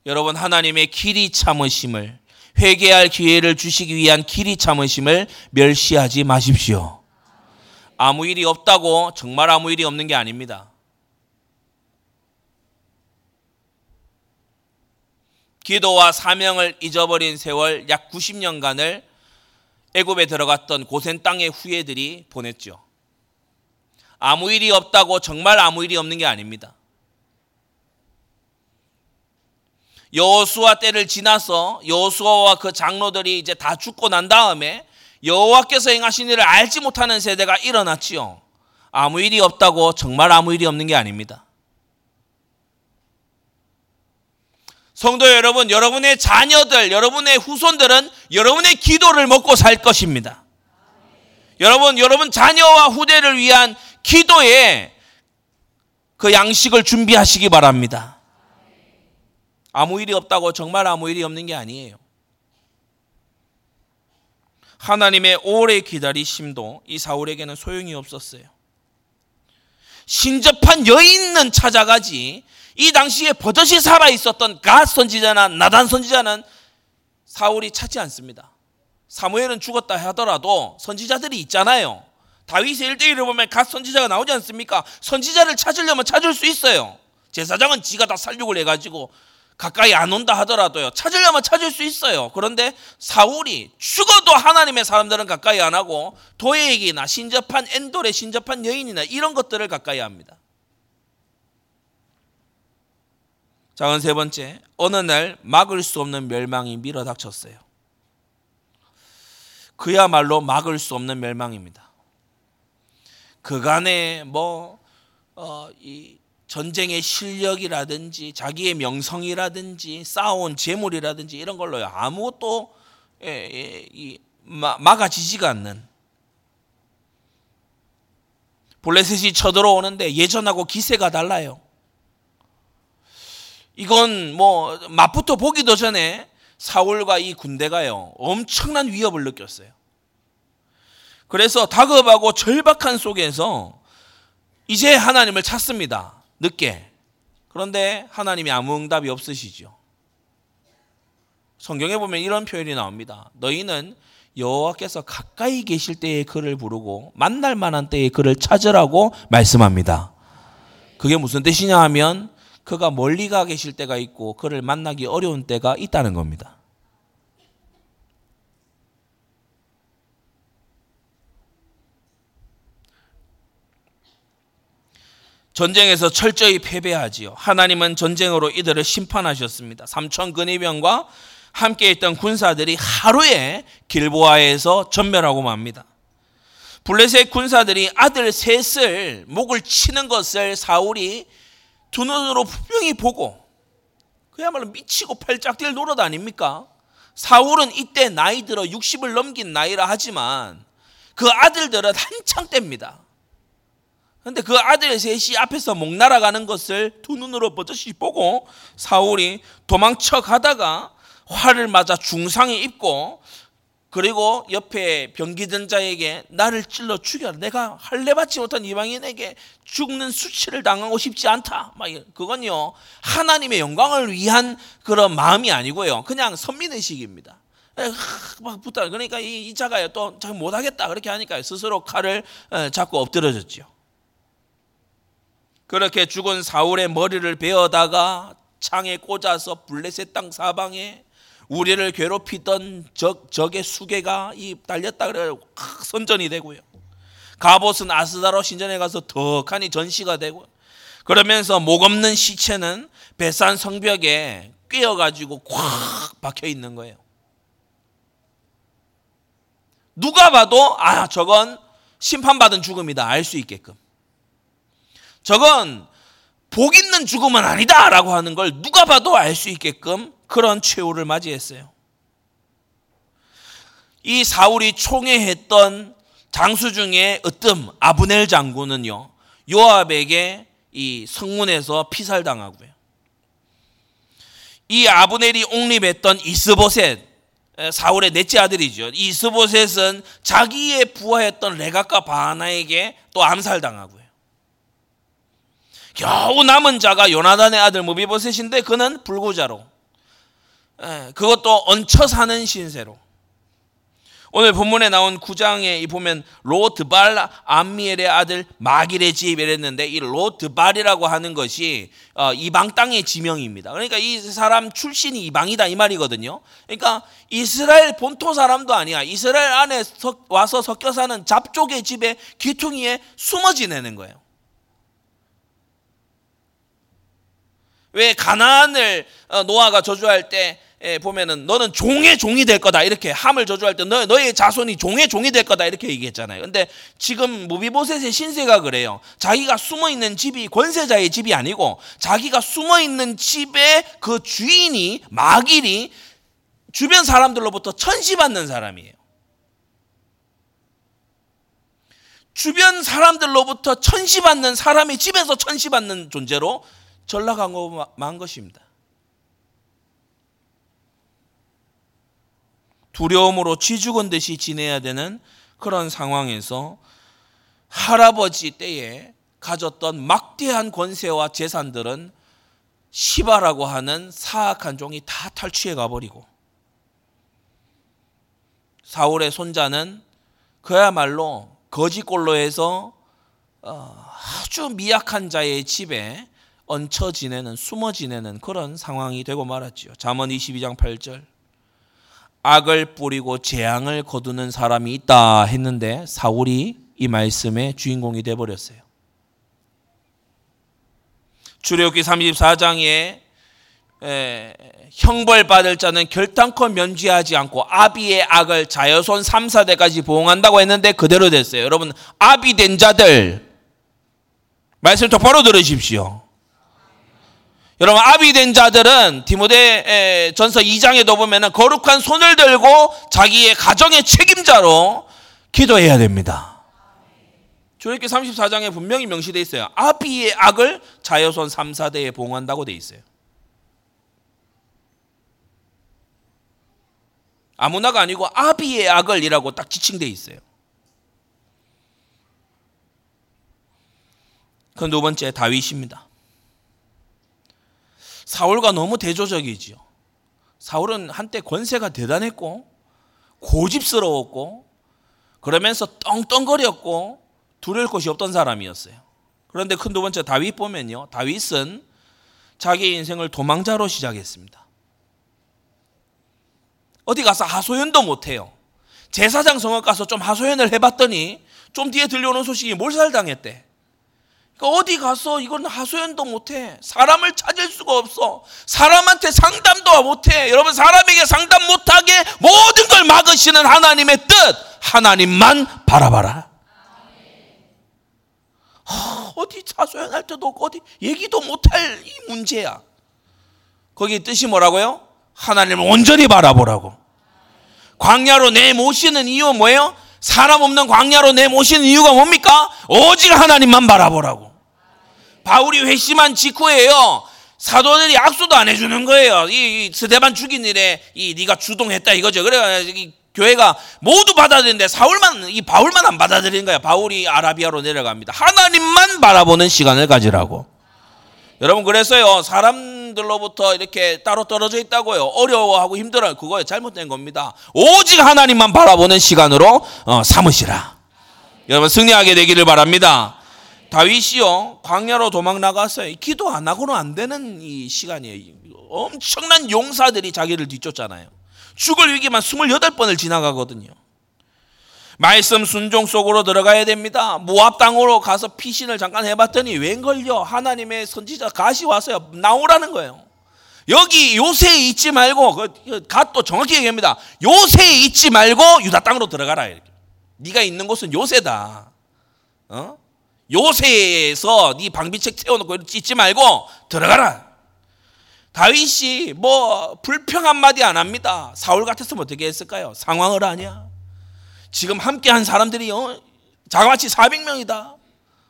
여러분 하나님의 길이 참으심을 회개할 기회를 주시기 위한 길이 참으심을 멸시하지 마십시오. 아무 일이 없다고 정말 아무 일이 없는 게 아닙니다. 기도와 사명을 잊어버린 세월 약 90년간을 애굽에 들어갔던 고센 땅의 후예들이 보냈죠. 아무 일이 없다고 정말 아무 일이 없는 게 아닙니다. 여호수아 때를 지나서 여호수아와 그 장로들이 이제 다 죽고 난 다음에 여호와께서 행하신 일을 알지 못하는 세대가 일어났지요. 아무 일이 없다고 정말 아무 일이 없는 게 아닙니다. 성도 여러분, 여러분의 자녀들, 여러분의 후손들은 여러분의 기도를 먹고 살 것입니다. 여러분, 여러분 자녀와 후대를 위한 기도에 그 양식을 준비하시기 바랍니다. 아무 일이 없다고 정말 아무 일이 없는 게 아니에요. 하나님의 오래 기다리심도 이 사울에게는 소용이 없었어요. 신접한 여인은 찾아가지 이 당시에 버젓이 살아 있었던 갓 선지자나 나단 선지자는 사울이 찾지 않습니다. 사무엘은 죽었다 하더라도 선지자들이 있잖아요. 다윗의 1대1을 보면 갓 선지자가 나오지 않습니까? 선지자를 찾으려면 찾을 수 있어요. 제사장은 지가 다 살육을 해가지고 가까이 안 온다 하더라도요. 찾으려면 찾을 수 있어요. 그런데 사울이 죽어도 하나님의 사람들은 가까이 안 하고 도액이나 신접한 엔돌의 신접한 여인이나 이런 것들을 가까이 합니다. 작은 세 번째, 어느 날 막을 수 없는 멸망이 밀어닥쳤어요. 그야말로 막을 수 없는 멸망입니다. 그간에 뭐, 어, 이 전쟁의 실력이라든지 자기의 명성이라든지 쌓아온 재물이라든지 이런 걸로요. 아무것도 예, 예, 이, 막아지지가 않는 블레셋이 쳐들어오는데 예전하고 기세가 달라요. 이건 뭐 맛부터 보기도 전에 사울과 이 군대가요 엄청난 위협을 느꼈어요. 그래서 다급하고 절박한 속에서 이제 하나님을 찾습니다. 늦게. 그런데 하나님이 아무 응답이 없으시죠. 성경에 보면 이런 표현이 나옵니다. 너희는 여호와께서 가까이 계실 때에 그를 부르고 만날 만한 때에 그를 찾으라고 말씀합니다. 그게 무슨 뜻이냐 하면 그가 멀리 가 계실 때가 있고 그를 만나기 어려운 때가 있다는 겁니다. 전쟁에서 철저히 패배하지요. 하나님은 전쟁으로 이들을 심판하셨습니다. 삼천 근위병과 함께 있던 군사들이 하루에 길보아에서 전멸하고 맙니다. 블레셋 군사들이 아들 셋을 목을 치는 것을 사울이 두 눈으로 분명히 보고 그야말로 미치고 팔짝 뛸 노릇 아닙니까? 사울은 이때 나이 들어 60을 넘긴 나이라 하지만 그 아들들은 한창 때입니다. 그런데 그 아들 셋이 앞에서 목 날아가는 것을 두 눈으로 버젓이 보고 사울이 도망쳐 가다가 활을 맞아 중상에 입고 그리고 옆에 병기든 자에게 나를 찔러 죽여라. 내가 할례 받지 못한 이방인에게 죽는 수치를 당하고 싶지 않다. 막 그건요 하나님의 영광을 위한 그런 마음이 아니고요. 그냥 선민의식입니다. 막 붙다. 그러니까 이, 이 자가요 또 못하겠다 그렇게 하니까 스스로 칼을 잡고 엎드려졌죠. 그렇게 죽은 사울의 머리를 베어다가 창에 꽂아서 블레셋 땅 사방에 우리를 괴롭히던 적, 적의 수계가 이 달렸다 그래 선전이 되고요. 갑옷은 아스다로 신전에 가서 덕하니 전시가 되고 그러면서 목 없는 시체는 베산 성벽에 꿰어가지고 콱 박혀 있는 거예요. 누가 봐도 아 저건 심판받은 죽음이다 알 수 있게끔 저건 복 있는 죽음은 아니다라고 하는 걸 누가 봐도 알 수 있게끔 그런 최후를 맞이했어요. 이 사울이 총애했던 장수 중에 으뜸 아브넬 장군은요 요압에게 이 성문에서 피살당하고요. 이 아브넬이 옹립했던 이스보셋 사울의 넷째 아들이죠. 이스보셋은 자기의 부하였던 레갑과 바아나에게 또 암살당하고요. 겨우 남은 자가 요나단의 아들 므비보셋인데 그는 불구자로 예, 그것도 얹혀 사는 신세로. 오늘 본문에 나온 9장에 보면 로드발 암미엘의 아들 마길의 집 이랬는데 이 로드발이라고 하는 것이 어, 이방 땅의 지명입니다. 그러니까 이 사람 출신이 이방이다 이 말이거든요. 그러니까 이스라엘 본토 사람도 아니야. 이스라엘 안에 와서 섞여 사는 잡족의 집에 귀퉁이에 숨어 지내는 거예요. 왜 가나안을 어, 노아가 저주할 때 예, 보면은 너는 종의 종이 될 거다 이렇게 함을 저주할 때 너, 너의 자손이 종의 종이 될 거다 이렇게 얘기했잖아요. 근데 지금 무비보셋의 신세가 그래요. 자기가 숨어 있는 집이 권세자의 집이 아니고 자기가 숨어 있는 집의 그 주인이 마길이 주변 사람들로부터 천시받는 사람이에요. 주변 사람들로부터 천시받는 사람이 집에서 천시받는 존재로 전락한 것입니다. 두려움으로 쥐죽은 듯이 지내야 되는 그런 상황에서 할아버지 때에 가졌던 막대한 권세와 재산들은 시바라고 하는 사악한 종이 다 탈취해 가버리고 사울의 손자는 그야말로 거지꼴로 해서 어, 아주 미약한 자의 집에 얹혀 지내는 숨어 지내는 그런 상황이 되고 말았지요. 잠언 22장 8절. 악을 뿌리고 재앙을 거두는 사람이 있다 했는데 사울이 이 말씀의 주인공이 돼 버렸어요. 출애굽기 34장에 형벌 받을 자는 결단코 면죄하지 않고 아비의 악을 자여손 3, 4대까지 보응한다고 했는데 그대로 됐어요. 여러분 아비 된 자들 말씀 똑바로 들으십시오. 여러분 아비 된 자들은 디모데 전서 2장에도 보면은 거룩한 손을 들고 자기의 가정의 책임자로 기도해야 됩니다. 주일기 34장에 분명히 명시되어 있어요. 아비의 악을 자여손 3, 4대에 봉한다고 되어 있어요. 아무나가 아니고 아비의 악을이라고 딱 지칭되어 있어요. 그 두 번째 다윗입니다. 사울과 너무 대조적이지요. 사울은 한때 권세가 대단했고 고집스러웠고 그러면서 떵떵거렸고 두려울 것이 없던 사람이었어요. 그런데 큰 두 번째 다윗 보면요. 다윗은 자기 인생을 도망자로 시작했습니다. 어디 가서 하소연도 못해요. 제사장 성읍 가서 좀 하소연을 해봤더니 좀 뒤에 들려오는 소식이 몰살당했대. 그러니까 어디 가서 이건 하소연도 못해. 사람을 찾을 수가 없어. 사람한테 상담도 못해. 여러분 사람에게 상담 못하게 모든 걸 막으시는 하나님의 뜻 하나님만 바라봐라. 어디 하소연할 때도 어디 얘기도 못할 이 문제야. 거기 뜻이 뭐라고요? 하나님을 온전히 바라보라고. 광야로 내 모시는 이유 뭐예요? 사람 없는 광야로 내 모시는 이유가 뭡니까? 오직 하나님만 바라보라고. 바울이 회심한 직후에요. 사도들이 악수도 안 해주는 거예요. 이, 이 스데반 죽인 일에 이 네가 주동했다 이거죠. 그래 이 교회가 모두 받아들이는데 사울만 이 바울만 안 받아들이는 거야. 바울이 아라비아로 내려갑니다. 하나님만 바라보는 시간을 가지라고. 여러분 그래서요 사람 들로부터 이렇게 따로 떨어져 있다고요. 어려워하고 힘들어요 그거에 잘못된 겁니다. 오직 하나님만 바라보는 시간으로 어, 삼으시라. 여러분 승리하게 되기를 바랍니다. 다윗이요 광야로 도망 나갔어요 기도 안 하고는 안 되는 이 시간이에요. 엄청난 용사들이 자기를 뒤쫓잖아요. 죽을 위기만 28번을 지나가거든요 말씀 순종 속으로 들어가야 됩니다. 모압 땅으로 가서 피신을 잠깐 해봤더니 웬걸요? 하나님의 선지자 가시 왔어요. 나오라는 거예요. 여기 요새에 있지 말고 그 갓도 정확히 얘기합니다. 요새에 있지 말고 유다 땅으로 들어가라. 이렇게. 네가 있는 곳은 요새다. 어? 요새에서 네 방비책 세워놓고 있지 말고 들어가라. 다윗이 뭐 불평 한마디 안 합니다. 사울 같았으면 어떻게 했을까요? 상황을 아냐? 지금 함께 한 사람들이 어, 자그마치 400명이다.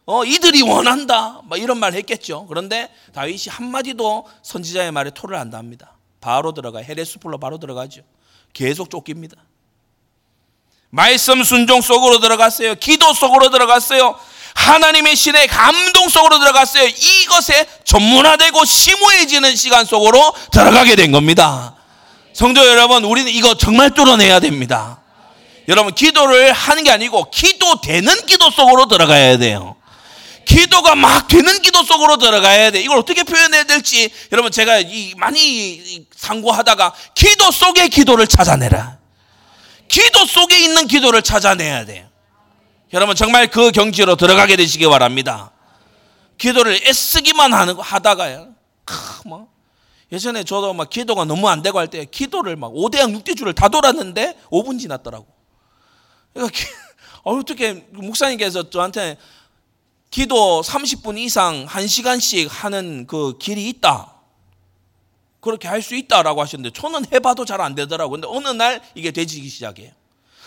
어, 이들이 원한다. 뭐 이런 말 했겠죠. 그런데 다윗이 한마디도 선지자의 말에 토를 안 답니다. 바로 들어가 헤레스풀로 바로 들어가죠. 계속 쫓깁니다. 말씀 순종 속으로 들어갔어요. 기도 속으로 들어갔어요. 하나님의 신의 감동 속으로 들어갔어요. 이것에 전문화되고 심오해지는 시간 속으로 들어가게 된 겁니다. 성도 여러분, 우리는 이거 정말 뚫어내야 됩니다. 여러분 기도를 하는 게 아니고 기도되는 기도 속으로 들어가야 돼요. 기도가 막 되는 기도 속으로 들어가야 돼. 이걸 어떻게 표현해야 될지 여러분 제가 이 많이 상고하다가 기도 속의 기도를 찾아내라. 기도 속에 있는 기도를 찾아내야 돼요. 여러분 정말 그 경지로 들어가게 되시기 바랍니다. 기도를 애쓰기만 하는 하다가요. 뭐 예전에 저도 막 기도가 너무 안 되고 할 때 기도를 막 5대양 6대주를 다 돌았는데 5분 지났더라고. 그러니까 어떻게 목사님께서 저한테 기도 30분 이상 1시간씩 하는 그 길이 있다. 그렇게 할 수 있다라고 하셨는데 저는 해봐도 잘 안 되더라고요. 근데 어느 날 이게 되지기 시작해요.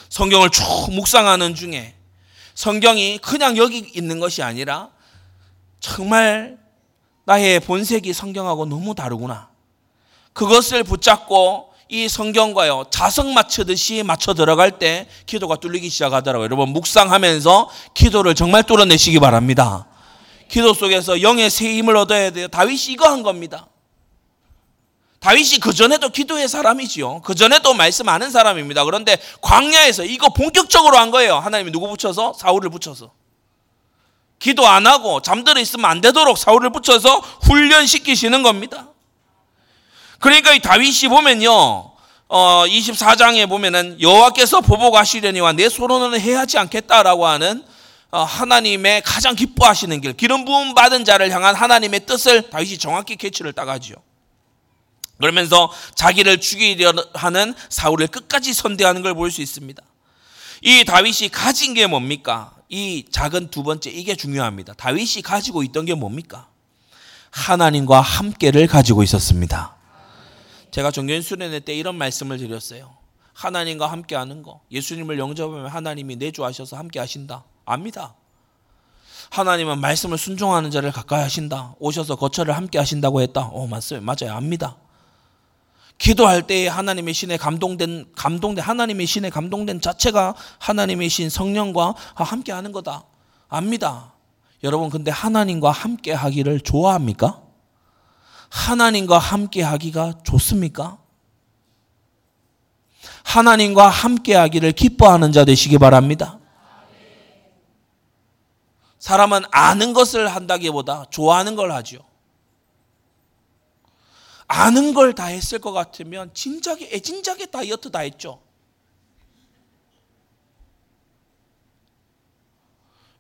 성경을 쭉 묵상하는 중에 성경이 그냥 여기 있는 것이 아니라 정말 나의 본색이 성경하고 너무 다르구나. 그것을 붙잡고 이 성경과요 자석 맞추듯이 맞춰 들어갈 때 기도가 뚫리기 시작하더라고요. 여러분 묵상하면서 기도를 정말 뚫어내시기 바랍니다. 기도 속에서 영의 새 힘을 얻어야 돼요. 다윗이 이거 한 겁니다. 다윗이 그 전에도 기도의 사람이지요. 그 전에도 말씀 아는 사람입니다. 그런데 광야에서 이거 본격적으로 한 거예요. 하나님이 누구 붙여서 사울을 붙여서 기도 안 하고 잠들어 있으면 안 되도록 사울을 붙여서 훈련시키시는 겁니다. 그러니까 이 다윗이 보면요. 어, 24장에 보면은 여호와께서 보복하시려니와 내 소로는 해하지 않겠다라고 하는 어, 하나님의 가장 기뻐하시는 길, 기름 부음 받은 자를 향한 하나님의 뜻을 다윗이 정확히 캐치를 따가지요. 그러면서 자기를 죽이려 하는 사울을 끝까지 선대하는 걸 볼 수 있습니다. 이 다윗이 가진 게 뭡니까? 이 작은 두 번째 이게 중요합니다. 다윗이 가지고 있던 게 뭡니까? 하나님과 함께를 가지고 있었습니다. 제가 종교인 수련회 때 이런 말씀을 드렸어요. 하나님과 함께 하는 거. 예수님을 영접하면 하나님이 내주하셔서 함께 하신다. 압니다. 하나님은 말씀을 순종하는 자를 가까이 하신다. 오셔서 거처를 함께 하신다고 했다. 어, 맞어요. 맞아요. 압니다. 기도할 때 하나님의 신에 감동된 감동된 하나님의 신에 감동된 자체가 하나님의 신 성령과 함께 하는 거다. 압니다. 여러분 근데 하나님과 함께 하기를 좋아합니까? 하나님과 함께 하기가 좋습니까? 하나님과 함께 하기를 기뻐하는 자 되시기 바랍니다. 사람은 아는 것을 한다기보다 좋아하는 걸 하죠. 아는 걸 다 했을 것 같으면 진작에 애진작에 다이어트 다 했죠.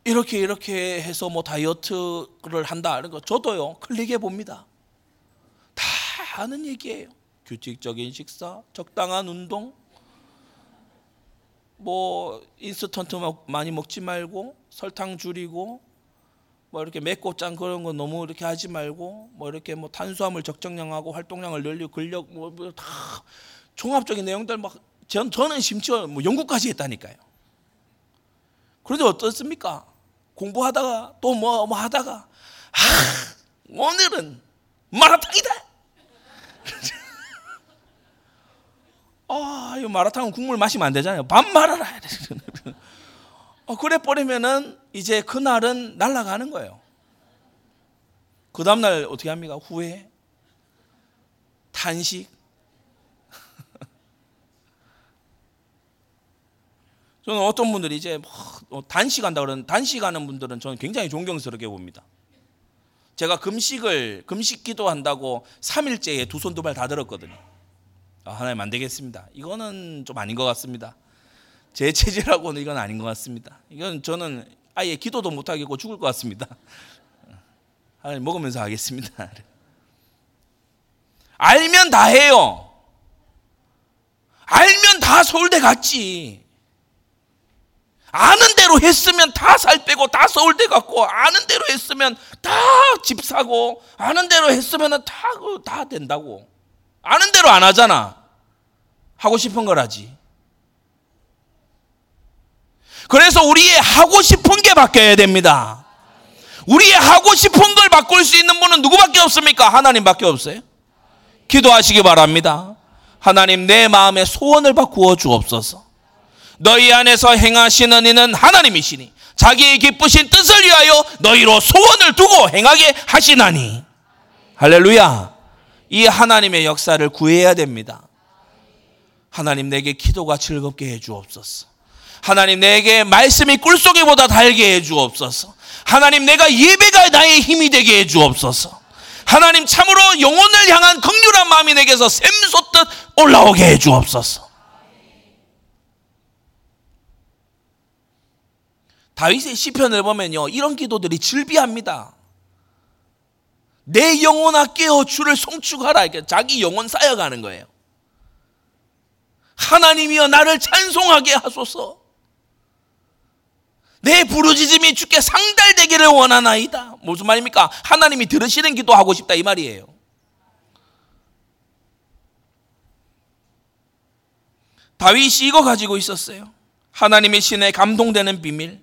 이렇게 이렇게 해서 뭐 다이어트를 한다 이런 거 저도요 클릭해 봅니다. 다 아는 얘기예요. 규칙적인 식사, 적당한 운동, 뭐 인스턴트 많이 먹지 말고 설탕 줄이고 뭐 이렇게 맵고 짠 그런 거 너무 이렇게 하지 말고 뭐 이렇게 뭐 탄수화물 적정량하고 활동량을 늘리고 근력 뭐다 뭐 종합적인 내용들 막 전, 저는 심지어 뭐 연구까지 했다니까요. 그런데 어떻습니까? 공부하다가 또 뭐뭐 뭐 하다가 아, 오늘은 마라탕이다. 아, 이 마라탕은 국물 마시면 안 되잖아요. 밥 말아라. 어, 그래 버리면은 이제 그날은 날아가는 거예요. 그 다음날 어떻게 합니까? 후회? 탄식? 저는 어떤 분들이 이제 뭐 단식한다 그러는 단식하는 분들은 저는 굉장히 존경스럽게 봅니다. 제가 금식을 금식 기도한다고 3일째에 두 손 두 발 다 들었거든요. 아, 하나님 안 되겠습니다. 이거는 좀 아닌 것 같습니다. 제 체질하고는 이건 아닌 것 같습니다. 이건 저는 아예 기도도 못 하겠고 죽을 것 같습니다. 하나님 먹으면서 하겠습니다. 알면 다 해요. 알면 다 서울대 갔지. 아는 대로 했으면 다 살 빼고 다 서울대 갔고 아는 대로 했으면 다 집 사고 아는 대로 했으면 다, 다 된다고. 아는 대로 안 하잖아. 하고 싶은 걸 하지. 그래서 우리의 하고 싶은 게 바뀌어야 됩니다. 우리의 하고 싶은 걸 바꿀 수 있는 분은 누구밖에 없습니까? 하나님밖에 없어요. 기도하시기 바랍니다. 하나님 내 마음의 소원을 바꾸어 주옵소서. 너희 안에서 행하시는 이는 하나님이시니 자기의 기쁘신 뜻을 위하여 너희로 소원을 두고 행하게 하시나니 할렐루야. 이 하나님의 역사를 구해야 됩니다. 하나님 내게 기도가 즐겁게 해 주옵소서. 하나님 내게 말씀이 꿀속에보다 달게 해 주옵소서. 하나님 내가 예배가 나의 힘이 되게 해 주옵소서. 하나님 참으로 영혼을 향한 극률한 마음이 내게서 샘솟듯 올라오게 해 주옵소서. 다윗의 시편을 보면요. 이런 기도들이 즐비합니다. 내 영혼아 깨어 주를 송축하라. 이렇게 자기 영혼 쌓여가는 거예요. 하나님이여 나를 찬송하게 하소서. 내 부르짖음이 주께 상달되기를 원하나이다. 무슨 말입니까? 하나님이 들으시는 기도하고 싶다 이 말이에요. 다윗이 이거 가지고 있었어요. 하나님의 신에 감동되는 비밀,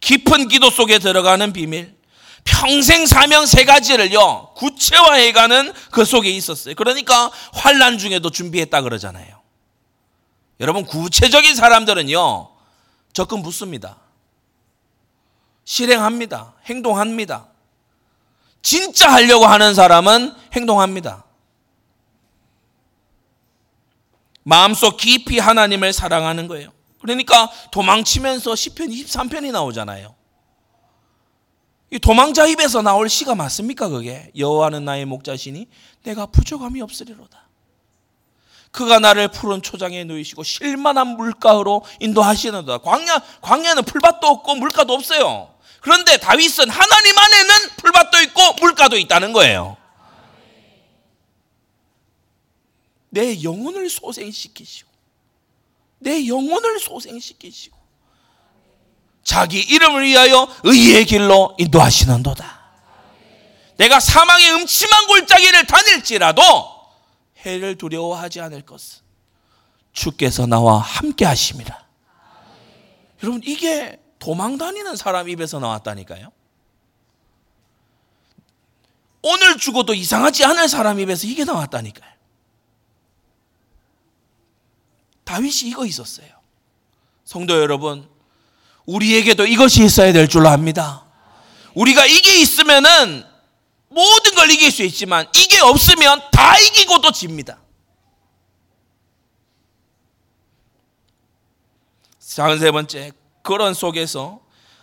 깊은 기도 속에 들어가는 비밀, 평생 사명 세 가지를요 구체화해가는 그 속에 있었어요. 그러니까 환란 중에도 준비했다 그러잖아요. 여러분 구체적인 사람들은요 접근 붙습니다. 실행합니다. 행동합니다. 진짜 하려고 하는 사람은 행동합니다. 마음속 깊이 하나님을 사랑하는 거예요. 그러니까 도망치면서 시편 23편이 나오잖아요. 이 도망자 입에서 나올 시가 맞습니까 그게? 여호와는 나의 목자시니 내가 부족함이 없으리로다. 그가 나를 푸른 초장에 누이시고 실만한 물가로 인도하시는다. 광야 광야는 풀밭도 없고 물가도 없어요. 그런데 다윗은 하나님 안에는 풀밭도 있고 물가도 있다는 거예요. 내 영혼을 소생시키시고 내 영혼을 소생시키시고 자기 이름을 위하여 의의 길로 인도하시는도다. 내가 사망의 음침한 골짜기를 다닐지라도 해를 두려워하지 않을 것은 주께서 나와 함께 하심이라. 여러분 이게 도망 다니는 사람 입에서 나왔다니까요. 오늘 죽어도 이상하지 않을 사람 입에서 이게 나왔다니까요. 다윗이 이거 있었어요. 성도 여러분, 우리에게도 이것이 있어야 될 줄로 압니다. 우리가 이게 있으면은 모든 걸 이길 수 있지만 이게 없으면 다 이기고도 집니다. 작은 세 번째, 그런 속에서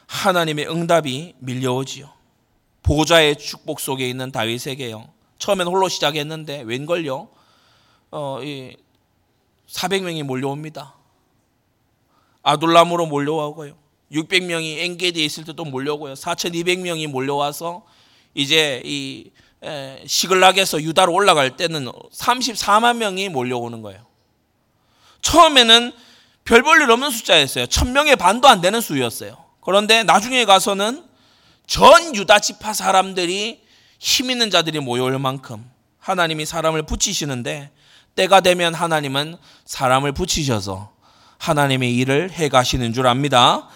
하나님의 응답이 밀려오지요. 보좌의 축복 속에 있는 다윗에게요. 처음엔 홀로 시작했는데 웬걸요? 어, 이 400명이 몰려옵니다. 아둘람으로 몰려오고요. 600명이 엔게디에 있을 때도 몰려오고요. 4,200명이 몰려와서 이제 이 시글락에서 유다로 올라갈 때는 34만 명이 몰려오는 거예요. 처음에는 별 볼 일 없는 숫자였어요. 천 명의 반도 안 되는 수였어요. 그런데 나중에 가서는 전 유다 지파 사람들이 힘 있는 자들이 모여올 만큼 하나님이 사람을 붙이시는데 때가 되면 하나님은 사람을 붙이셔서 하나님의 일을 해 가시는 줄 압니다.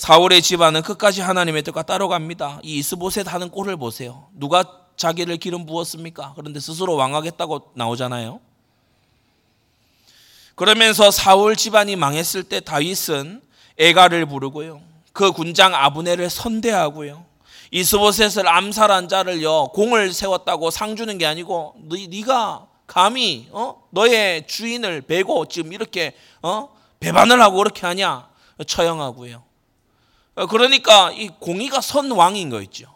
사울의 집안은 끝까지 하나님의 뜻과 따라갑니다. 이 이스보셋 하는 꼴을 보세요. 누가 자기를 기름 부었습니까? 그런데 스스로 왕하겠다고 나오잖아요. 그러면서 사울 집안이 망했을 때 다윗은 애가를 부르고요. 그 군장 아브네를 선대하고요. 이스보셋을 암살한 자를요 공을 세웠다고 상 주는 게 아니고 너, 네가 감히 어? 너의 주인을 베고 지금 이렇게 어? 배반을 하고 그렇게 하냐 처형하고요. 어, 그러니까 이 공의가 선 왕인 거 있죠.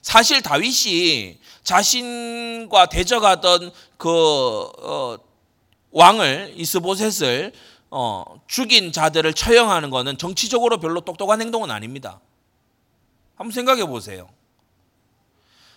사실 다윗이 자신과 대적하던 그 어, 왕을 이스보셋을 어, 죽인 자들을 처형하는 것은 정치적으로 별로 똑똑한 행동은 아닙니다. 한번 생각해 보세요.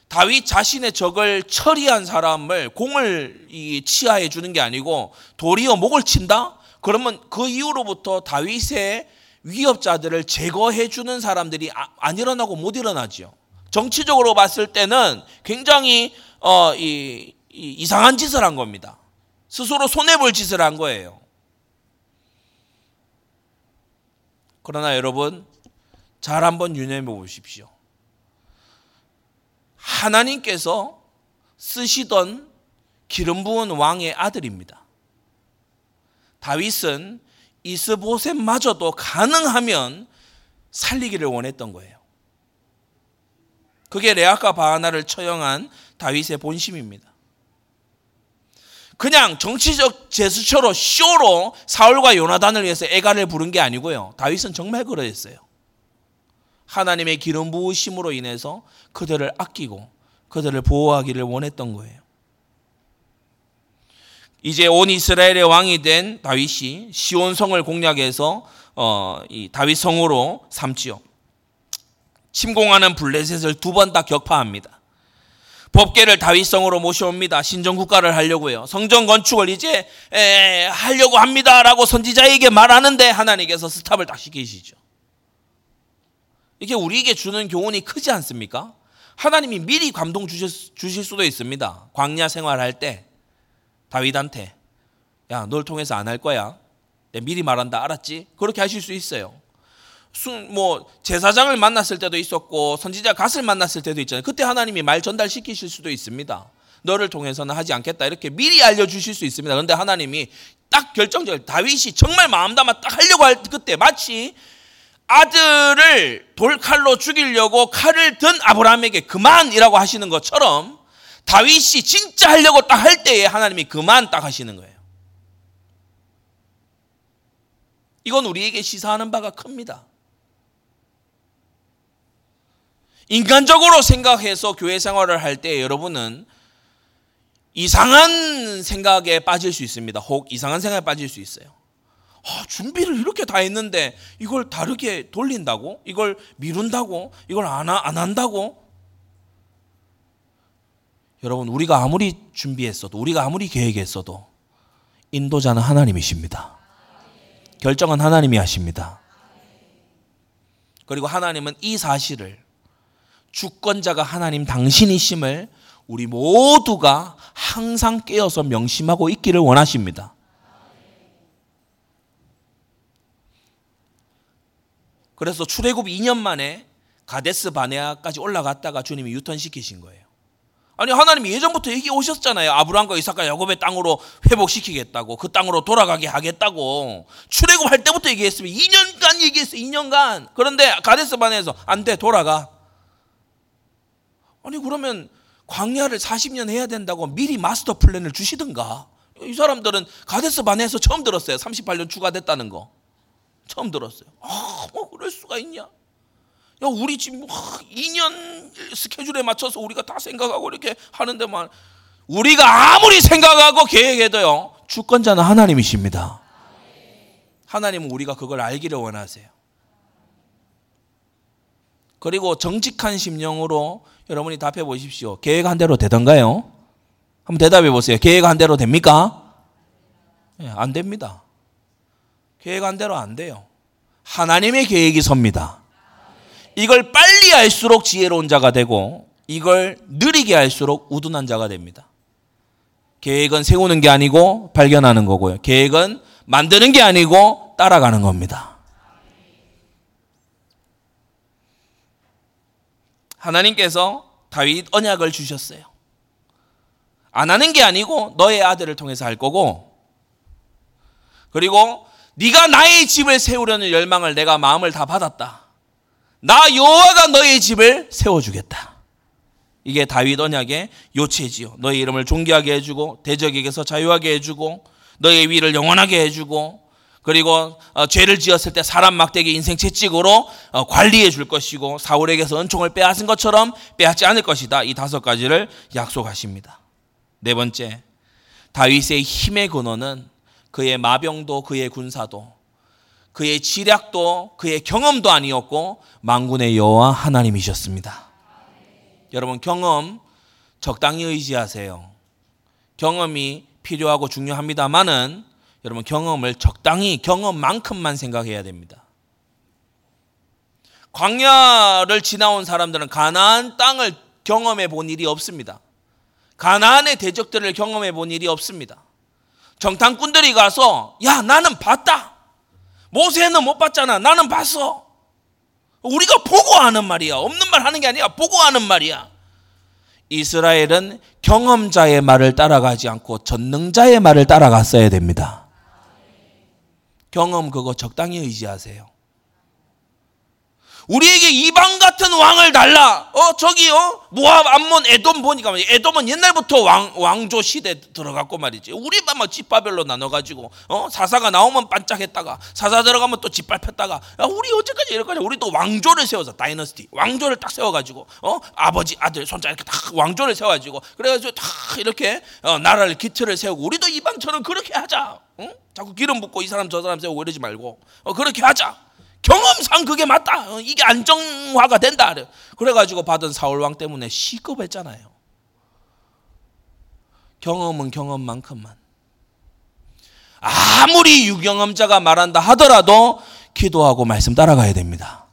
다윗 자신의 적을 처리한 사람을 공을 치하해 주는 게 아니고 도리어 목을 친다? 그러면 그 이후로부터 다윗의 위협자들을 제거해 주는 사람들이 아, 안 일어나고 못 일어나지요. 정치적으로 봤을 때는 굉장히 어, 이, 이, 이상한 짓을 한 겁니다. 스스로 손해 볼 짓을 한 거예요. 그러나 여러분, 잘 한번 유념해 보십시오. 하나님께서 쓰시던 기름 부은 왕의 아들입니다. 다윗은 이스보셋마저도 가능하면 살리기를 원했던 거예요. 그게 레아카 바하나를 처형한 다윗의 본심입니다. 그냥 정치적 제스처로 쇼로 사울과 요나단을 위해서 애가를 부른 게 아니고요. 다윗은 정말 그러했어요. 하나님의 기름 부으심으로 인해서 그들을 아끼고 그들을 보호하기를 원했던 거예요. 이제 온 이스라엘의 왕이 된 다윗이 시온 성을 공략해서 어, 이 다윗 성으로 삼지요. 침공하는 블레셋을 두 번 다 격파합니다. 법계를 다윗 성으로 모셔옵니다. 신정 국가를 하려고요. 성전 건축을 이제 에, 하려고 합니다라고 선지자에게 말하는데 하나님께서 스탑을 딱 시키시죠. 이게 우리에게 주는 교훈이 크지 않습니까? 하나님이 미리 감동 주실, 주실 수도 있습니다. 광야 생활할 때 다윗한테 야, 널 통해서 안 할 거야. 미리 말한다. 알았지? 그렇게 하실 수 있어요. 뭐 제사장을 만났을 때도 있었고 선지자 갓을 만났을 때도 있잖아요. 그때 하나님이 말 전달시키실 수도 있습니다. 너를 통해서는 하지 않겠다 이렇게 미리 알려 주실 수 있습니다. 그런데 하나님이 딱 결정적 다윗이 정말 마음 담아 딱 하려고 할 그때 마치 아들을 돌칼로 죽이려고 칼을 든 아브라함에게 그만이라고 하시는 것처럼 다윗이 진짜 하려고 딱 할 때에 하나님이 그만 딱 하시는 거예요. 이건 우리에게 시사하는 바가 큽니다. 인간적으로 생각해서 교회 생활을 할 때 여러분은 이상한 생각에 빠질 수 있습니다. 혹 이상한 생각에 빠질 수 있어요. 아, 준비를 이렇게 다 했는데 이걸 다르게 돌린다고? 이걸 미룬다고? 이걸 안, 안 한다고? 여러분, 우리가 아무리 준비했어도, 우리가 아무리 계획했어도 인도자는 하나님이십니다. 결정은 하나님이 하십니다. 그리고 하나님은 이 사실을 주권자가 하나님 당신이심을 우리 모두가 항상 깨어서 명심하고 있기를 원하십니다. 그래서 출애굽 2년 만에 가데스 바네아까지 올라갔다가 주님이 유턴시키신 거예요. 아니 하나님이 예전부터 얘기 오셨잖아요. 아브라함과 이삭과 야곱의 땅으로 회복시키겠다고 그 땅으로 돌아가게 하겠다고 출애굽 할 때부터 얘기했으면 2년간 얘기했어요. 2년간. 그런데 가데스 바네에서 안 돼. 돌아가. 아니 그러면 광야를 40년 해야 된다고 미리 마스터 플랜을 주시든가. 이 사람들은 가데스 반에서 처음 들었어요. 38년 추가됐다는 거. 처음 들었어요. 아, 뭐 그럴 수가 있냐? 야, 우리 지금 2년 스케줄에 맞춰서 우리가 다 생각하고 이렇게 하는데만 우리가 아무리 생각하고 계획해도요. 주권자는 하나님이십니다. 하나님은 우리가 그걸 알기를 원하세요. 그리고 정직한 심령으로 여러분이 답해 보십시오. 계획한 대로 되던가요? 한번 대답해 보세요. 계획한 대로 됩니까? 네, 안 됩니다. 계획한 대로 안 돼요. 하나님의 계획이 섭니다. 이걸 빨리 할수록 지혜로운 자가 되고 이걸 느리게 할수록 우둔한 자가 됩니다. 계획은 세우는 게 아니고 발견하는 거고요. 계획은 만드는 게 아니고 따라가는 겁니다. 하나님께서 다윗 언약을 주셨어요. 안 하는 게 아니고 너의 아들을 통해서 할 거고 그리고 네가 나의 집을 세우려는 열망을 내가 마음을 다 받았다. 나 여호와가 너의 집을 세워 주겠다. 이게 다윗 언약의 요체지요. 너의 이름을 존귀하게 해주고 대적에게서 자유하게 해주고 너의 위를 영원하게 해주고 그리고 어, 죄를 지었을 때 사람 막대기 인생 채찍으로 어, 관리해 줄 것이고 사울에게서 은총을 빼앗은 것처럼 빼앗지 않을 것이다. 이 다섯 가지를 약속하십니다. 네 번째, 다윗의 힘의 근원은 그의 마병도 그의 군사도 그의 지략도 그의 경험도 아니었고 망군의 여호와 하나님이셨습니다. 여러분 경험 적당히 의지하세요. 경험이 필요하고 중요합니다만은 여러분 경험을 적당히 경험만큼만 생각해야 됩니다. 광야를 지나온 사람들은 가나안 땅을 경험해 본 일이 없습니다. 가나안의 대적들을 경험해 본 일이 없습니다. 정탐꾼들이 가서 야 나는 봤다. 모세는 못 봤잖아. 나는 봤어. 우리가 보고 하는 말이야. 없는 말 하는 게 아니야. 보고 하는 말이야. 이스라엘은 경험자의 말을 따라가지 않고 전능자의 말을 따라갔어야 됩니다. 경험 그거 적당히 의지하세요. 우리에게 이방 같은 왕을 달라. 어 저기요 모압 암몬 에돔 보니까 에돔은 옛날부터 왕 왕조 시대 들어갔고 말이지. 우리만 막 집바별로 나눠가지고 어 사사가 나오면 반짝했다가 사사 들어가면 또 짓밟혔다가 야, 우리 어제까지 이럴까지 우리 또 왕조를 세워서 다이너스티 왕조를 딱 세워가지고 어 아버지 아들 손자 이렇게 딱 왕조를 세워가지고 그래가지고 다 이렇게 어, 나라를 기틀을 세우고 우리도 이방처럼 그렇게 하자. 어? 자꾸 기름 붓고 이 사람 저 사람 세우고 이러지 말고 어, 그렇게 하자. 경험상 그게 맞다. 어, 이게 안정화가 된다. 그래가지고 받은 사울왕 때문에 시급했잖아요. 경험은 경험만큼만. 아무리 유경험자가 말한다 하더라도 기도하고 말씀 따라가야 됩니다.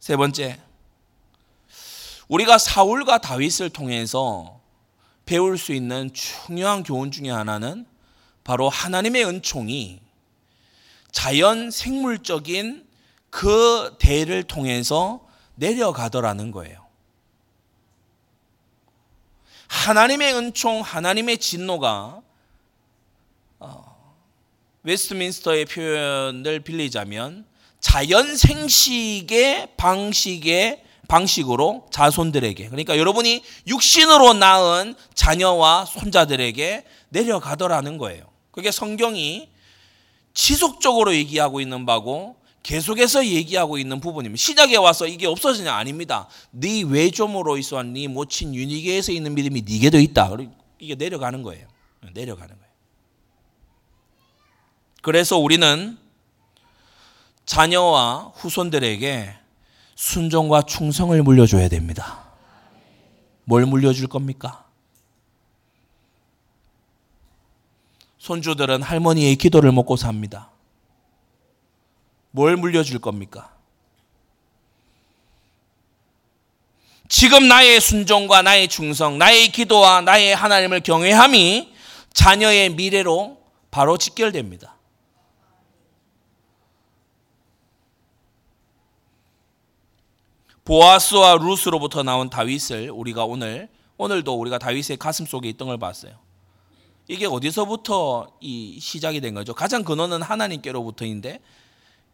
세 번째, 우리가 사울과 다윗을 통해서 배울 수 있는 중요한 교훈 중에 하나는 바로 하나님의 은총이 자연 생물적인 그 대를 통해서 내려가더라는 거예요. 하나님의 은총, 하나님의 진노가 어, 웨스트민스터의 표현을 빌리자면 자연 생식의 방식의 방식으로 자손들에게 그러니까 여러분이 육신으로 낳은 자녀와 손자들에게 내려가더라는 거예요. 그게 성경이 지속적으로 얘기하고 있는 바고 계속해서 얘기하고 있는 부분입니다. 시작에 와서 이게 없어지냐 아닙니다. 네 외조모로 있어 네 모친 유니게에서 있는 믿음이 네게도 있다. 이게 내려가는 거예요. 내려가는 거예요. 그래서 우리는 자녀와 후손들에게 순종과 충성을 물려줘야 됩니다. 뭘 물려줄 겁니까? 손주들은 할머니의 기도를 먹고 삽니다. 뭘 물려줄 겁니까? 지금 나의 순종과 나의 충성, 나의 기도와 나의 하나님을 경외함이 자녀의 미래로 바로 직결됩니다. 보아스와 루스로부터 나온 다윗을 우리가 오늘 오늘도 우리가 다윗의 가슴 속에 있던 걸 봤어요. 이게 어디서부터 이 시작이 된 거죠? 가장 근원은 하나님께로부터인데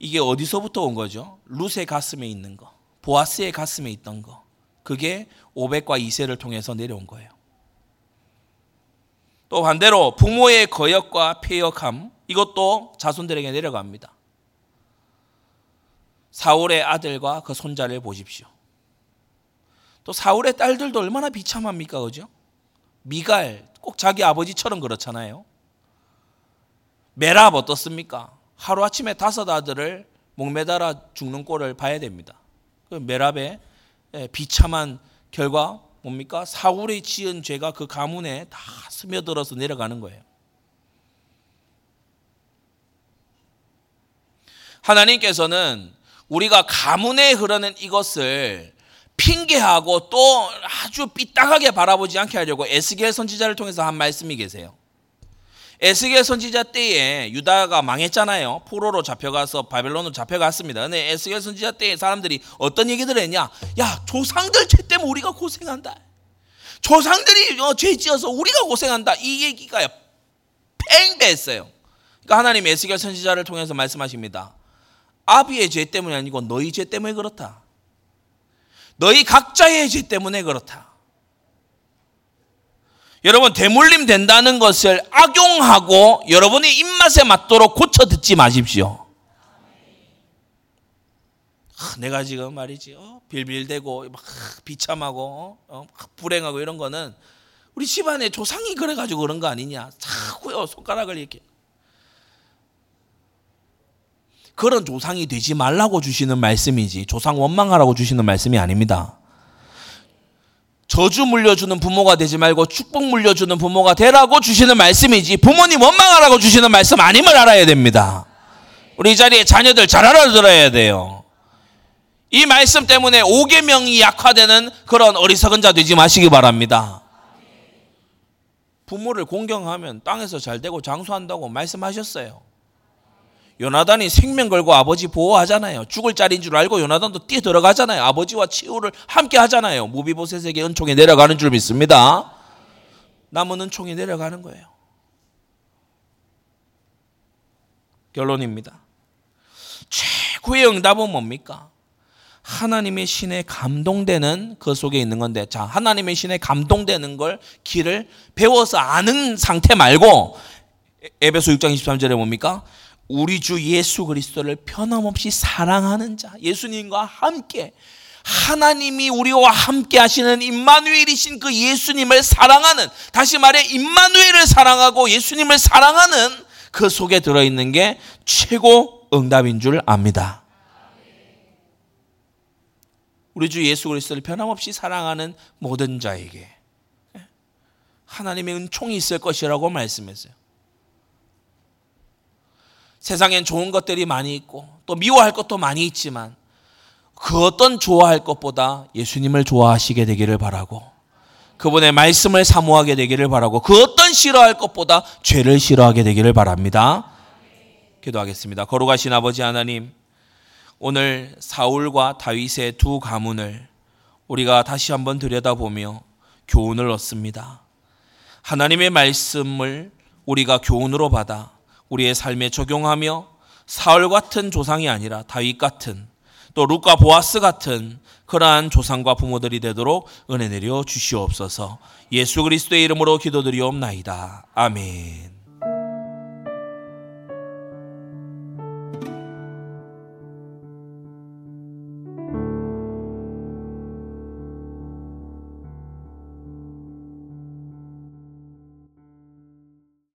이게 어디서부터 온 거죠? 룻의 가슴에 있는 거, 보아스의 가슴에 있던 거. 그게 오백과 이세를 통해서 내려온 거예요. 또 반대로 부모의 거역과 폐역함 이것도 자손들에게 내려갑니다. 사울의 아들과 그 손자를 보십시오. 또 사울의 딸들도 얼마나 비참합니까, 그죠? 미갈 꼭 자기 아버지처럼 그렇잖아요. 메랍 어떻습니까? 하루아침에 다섯 아들을 목매달아 죽는 꼴을 봐야 됩니다. 그 메랍의 예, 비참한 결과 뭡니까? 사울이 지은 죄가 그 가문에 다 스며들어서 내려가는 거예요. 하나님께서는 우리가 가문에 흐르는 이것을 핑계하고 또 아주 삐딱하게 바라보지 않게 하려고 에스겔 선지자를 통해서 한 말씀이 계세요. 에스겔 선지자 때에 유다가 망했잖아요. 포로로 잡혀가서 바벨론으로 잡혀갔습니다. 근데 에스겔 선지자 때에 사람들이 어떤 얘기들을 했냐? 야, 조상들 죄 때문에 우리가 고생한다. 조상들이 어, 죄 지어서 우리가 고생한다. 이 얘기가 팽배했어요. 그러니까 하나님 에스겔 선지자를 통해서 말씀하십니다. 아비의 죄 때문이 아니고 너희 죄 때문에 그렇다. 너희 각자의 죄 때문에 그렇다. 여러분 대물림 된다는 것을 악용하고 여러분의 입맛에 맞도록 고쳐 듣지 마십시오. 아, 내가 지금 말이지 어, 빌빌대고 막 비참하고 어, 불행하고 이런 거는 우리 집안에 조상이 그래가지고 그런 거 아니냐 자꾸요 손가락을 이렇게 그런 조상이 되지 말라고 주시는 말씀이지 조상 원망하라고 주시는 말씀이 아닙니다. 저주 물려주는 부모가 되지 말고 축복 물려주는 부모가 되라고 주시는 말씀이지 부모님 원망하라고 주시는 말씀 아님을 알아야 됩니다. 우리 자리에 자녀들 잘 알아들어야 돼요. 이 말씀 때문에 5계명이 약화되는 그런 어리석은 자 되지 마시기 바랍니다. 부모를 공경하면 땅에서 잘 되고 장수한다고 말씀하셨어요. 요나단이 생명 걸고 아버지 보호하잖아요. 죽을 자리인 줄 알고 요나단도 뛰어 들어가잖아요. 아버지와 치유를 함께 하잖아요. 무비보셋에게 은총이 내려가는 줄 믿습니다. 남은 은총이 내려가는 거예요. 결론입니다. 최고의 응답은 뭡니까? 하나님의 신에 감동되는 그 속에 있는 건데, 자, 하나님의 신에 감동되는 걸 길을 배워서 아는 상태 말고, 에베소 6장 23절에 뭡니까? 우리 주 예수 그리스도를 변함없이 사랑하는 자, 예수님과 함께 하나님이 우리와 함께 하시는 임마누엘이신 그 예수님을 사랑하는 다시 말해 임마누엘을 사랑하고 예수님을 사랑하는 그 속에 들어 있는 게 최고 응답인 줄 압니다. 우리 주 예수 그리스도를 변함없이 사랑하는 모든 자에게 하나님의 은총이 있을 것이라고 말씀했어요. 세상엔 좋은 것들이 많이 있고 또 미워할 것도 많이 있지만 그 어떤 좋아할 것보다 예수님을 좋아하시게 되기를 바라고 그분의 말씀을 사모하게 되기를 바라고 그 어떤 싫어할 것보다 죄를 싫어하게 되기를 바랍니다. 기도하겠습니다. 거룩하신 아버지 하나님 오늘 사울과 다윗의 두 가문을 우리가 다시 한번 들여다보며 교훈을 얻습니다. 하나님의 말씀을 우리가 교훈으로 받아 우리의 삶에 적용하며 사울 같은 조상이 아니라 다윗 같은 또 룻과 보아스 같은 그러한 조상과 부모들이 되도록 은혜 내려 주시옵소서. 예수 그리스도의 이름으로 기도드리옵나이다. 아멘.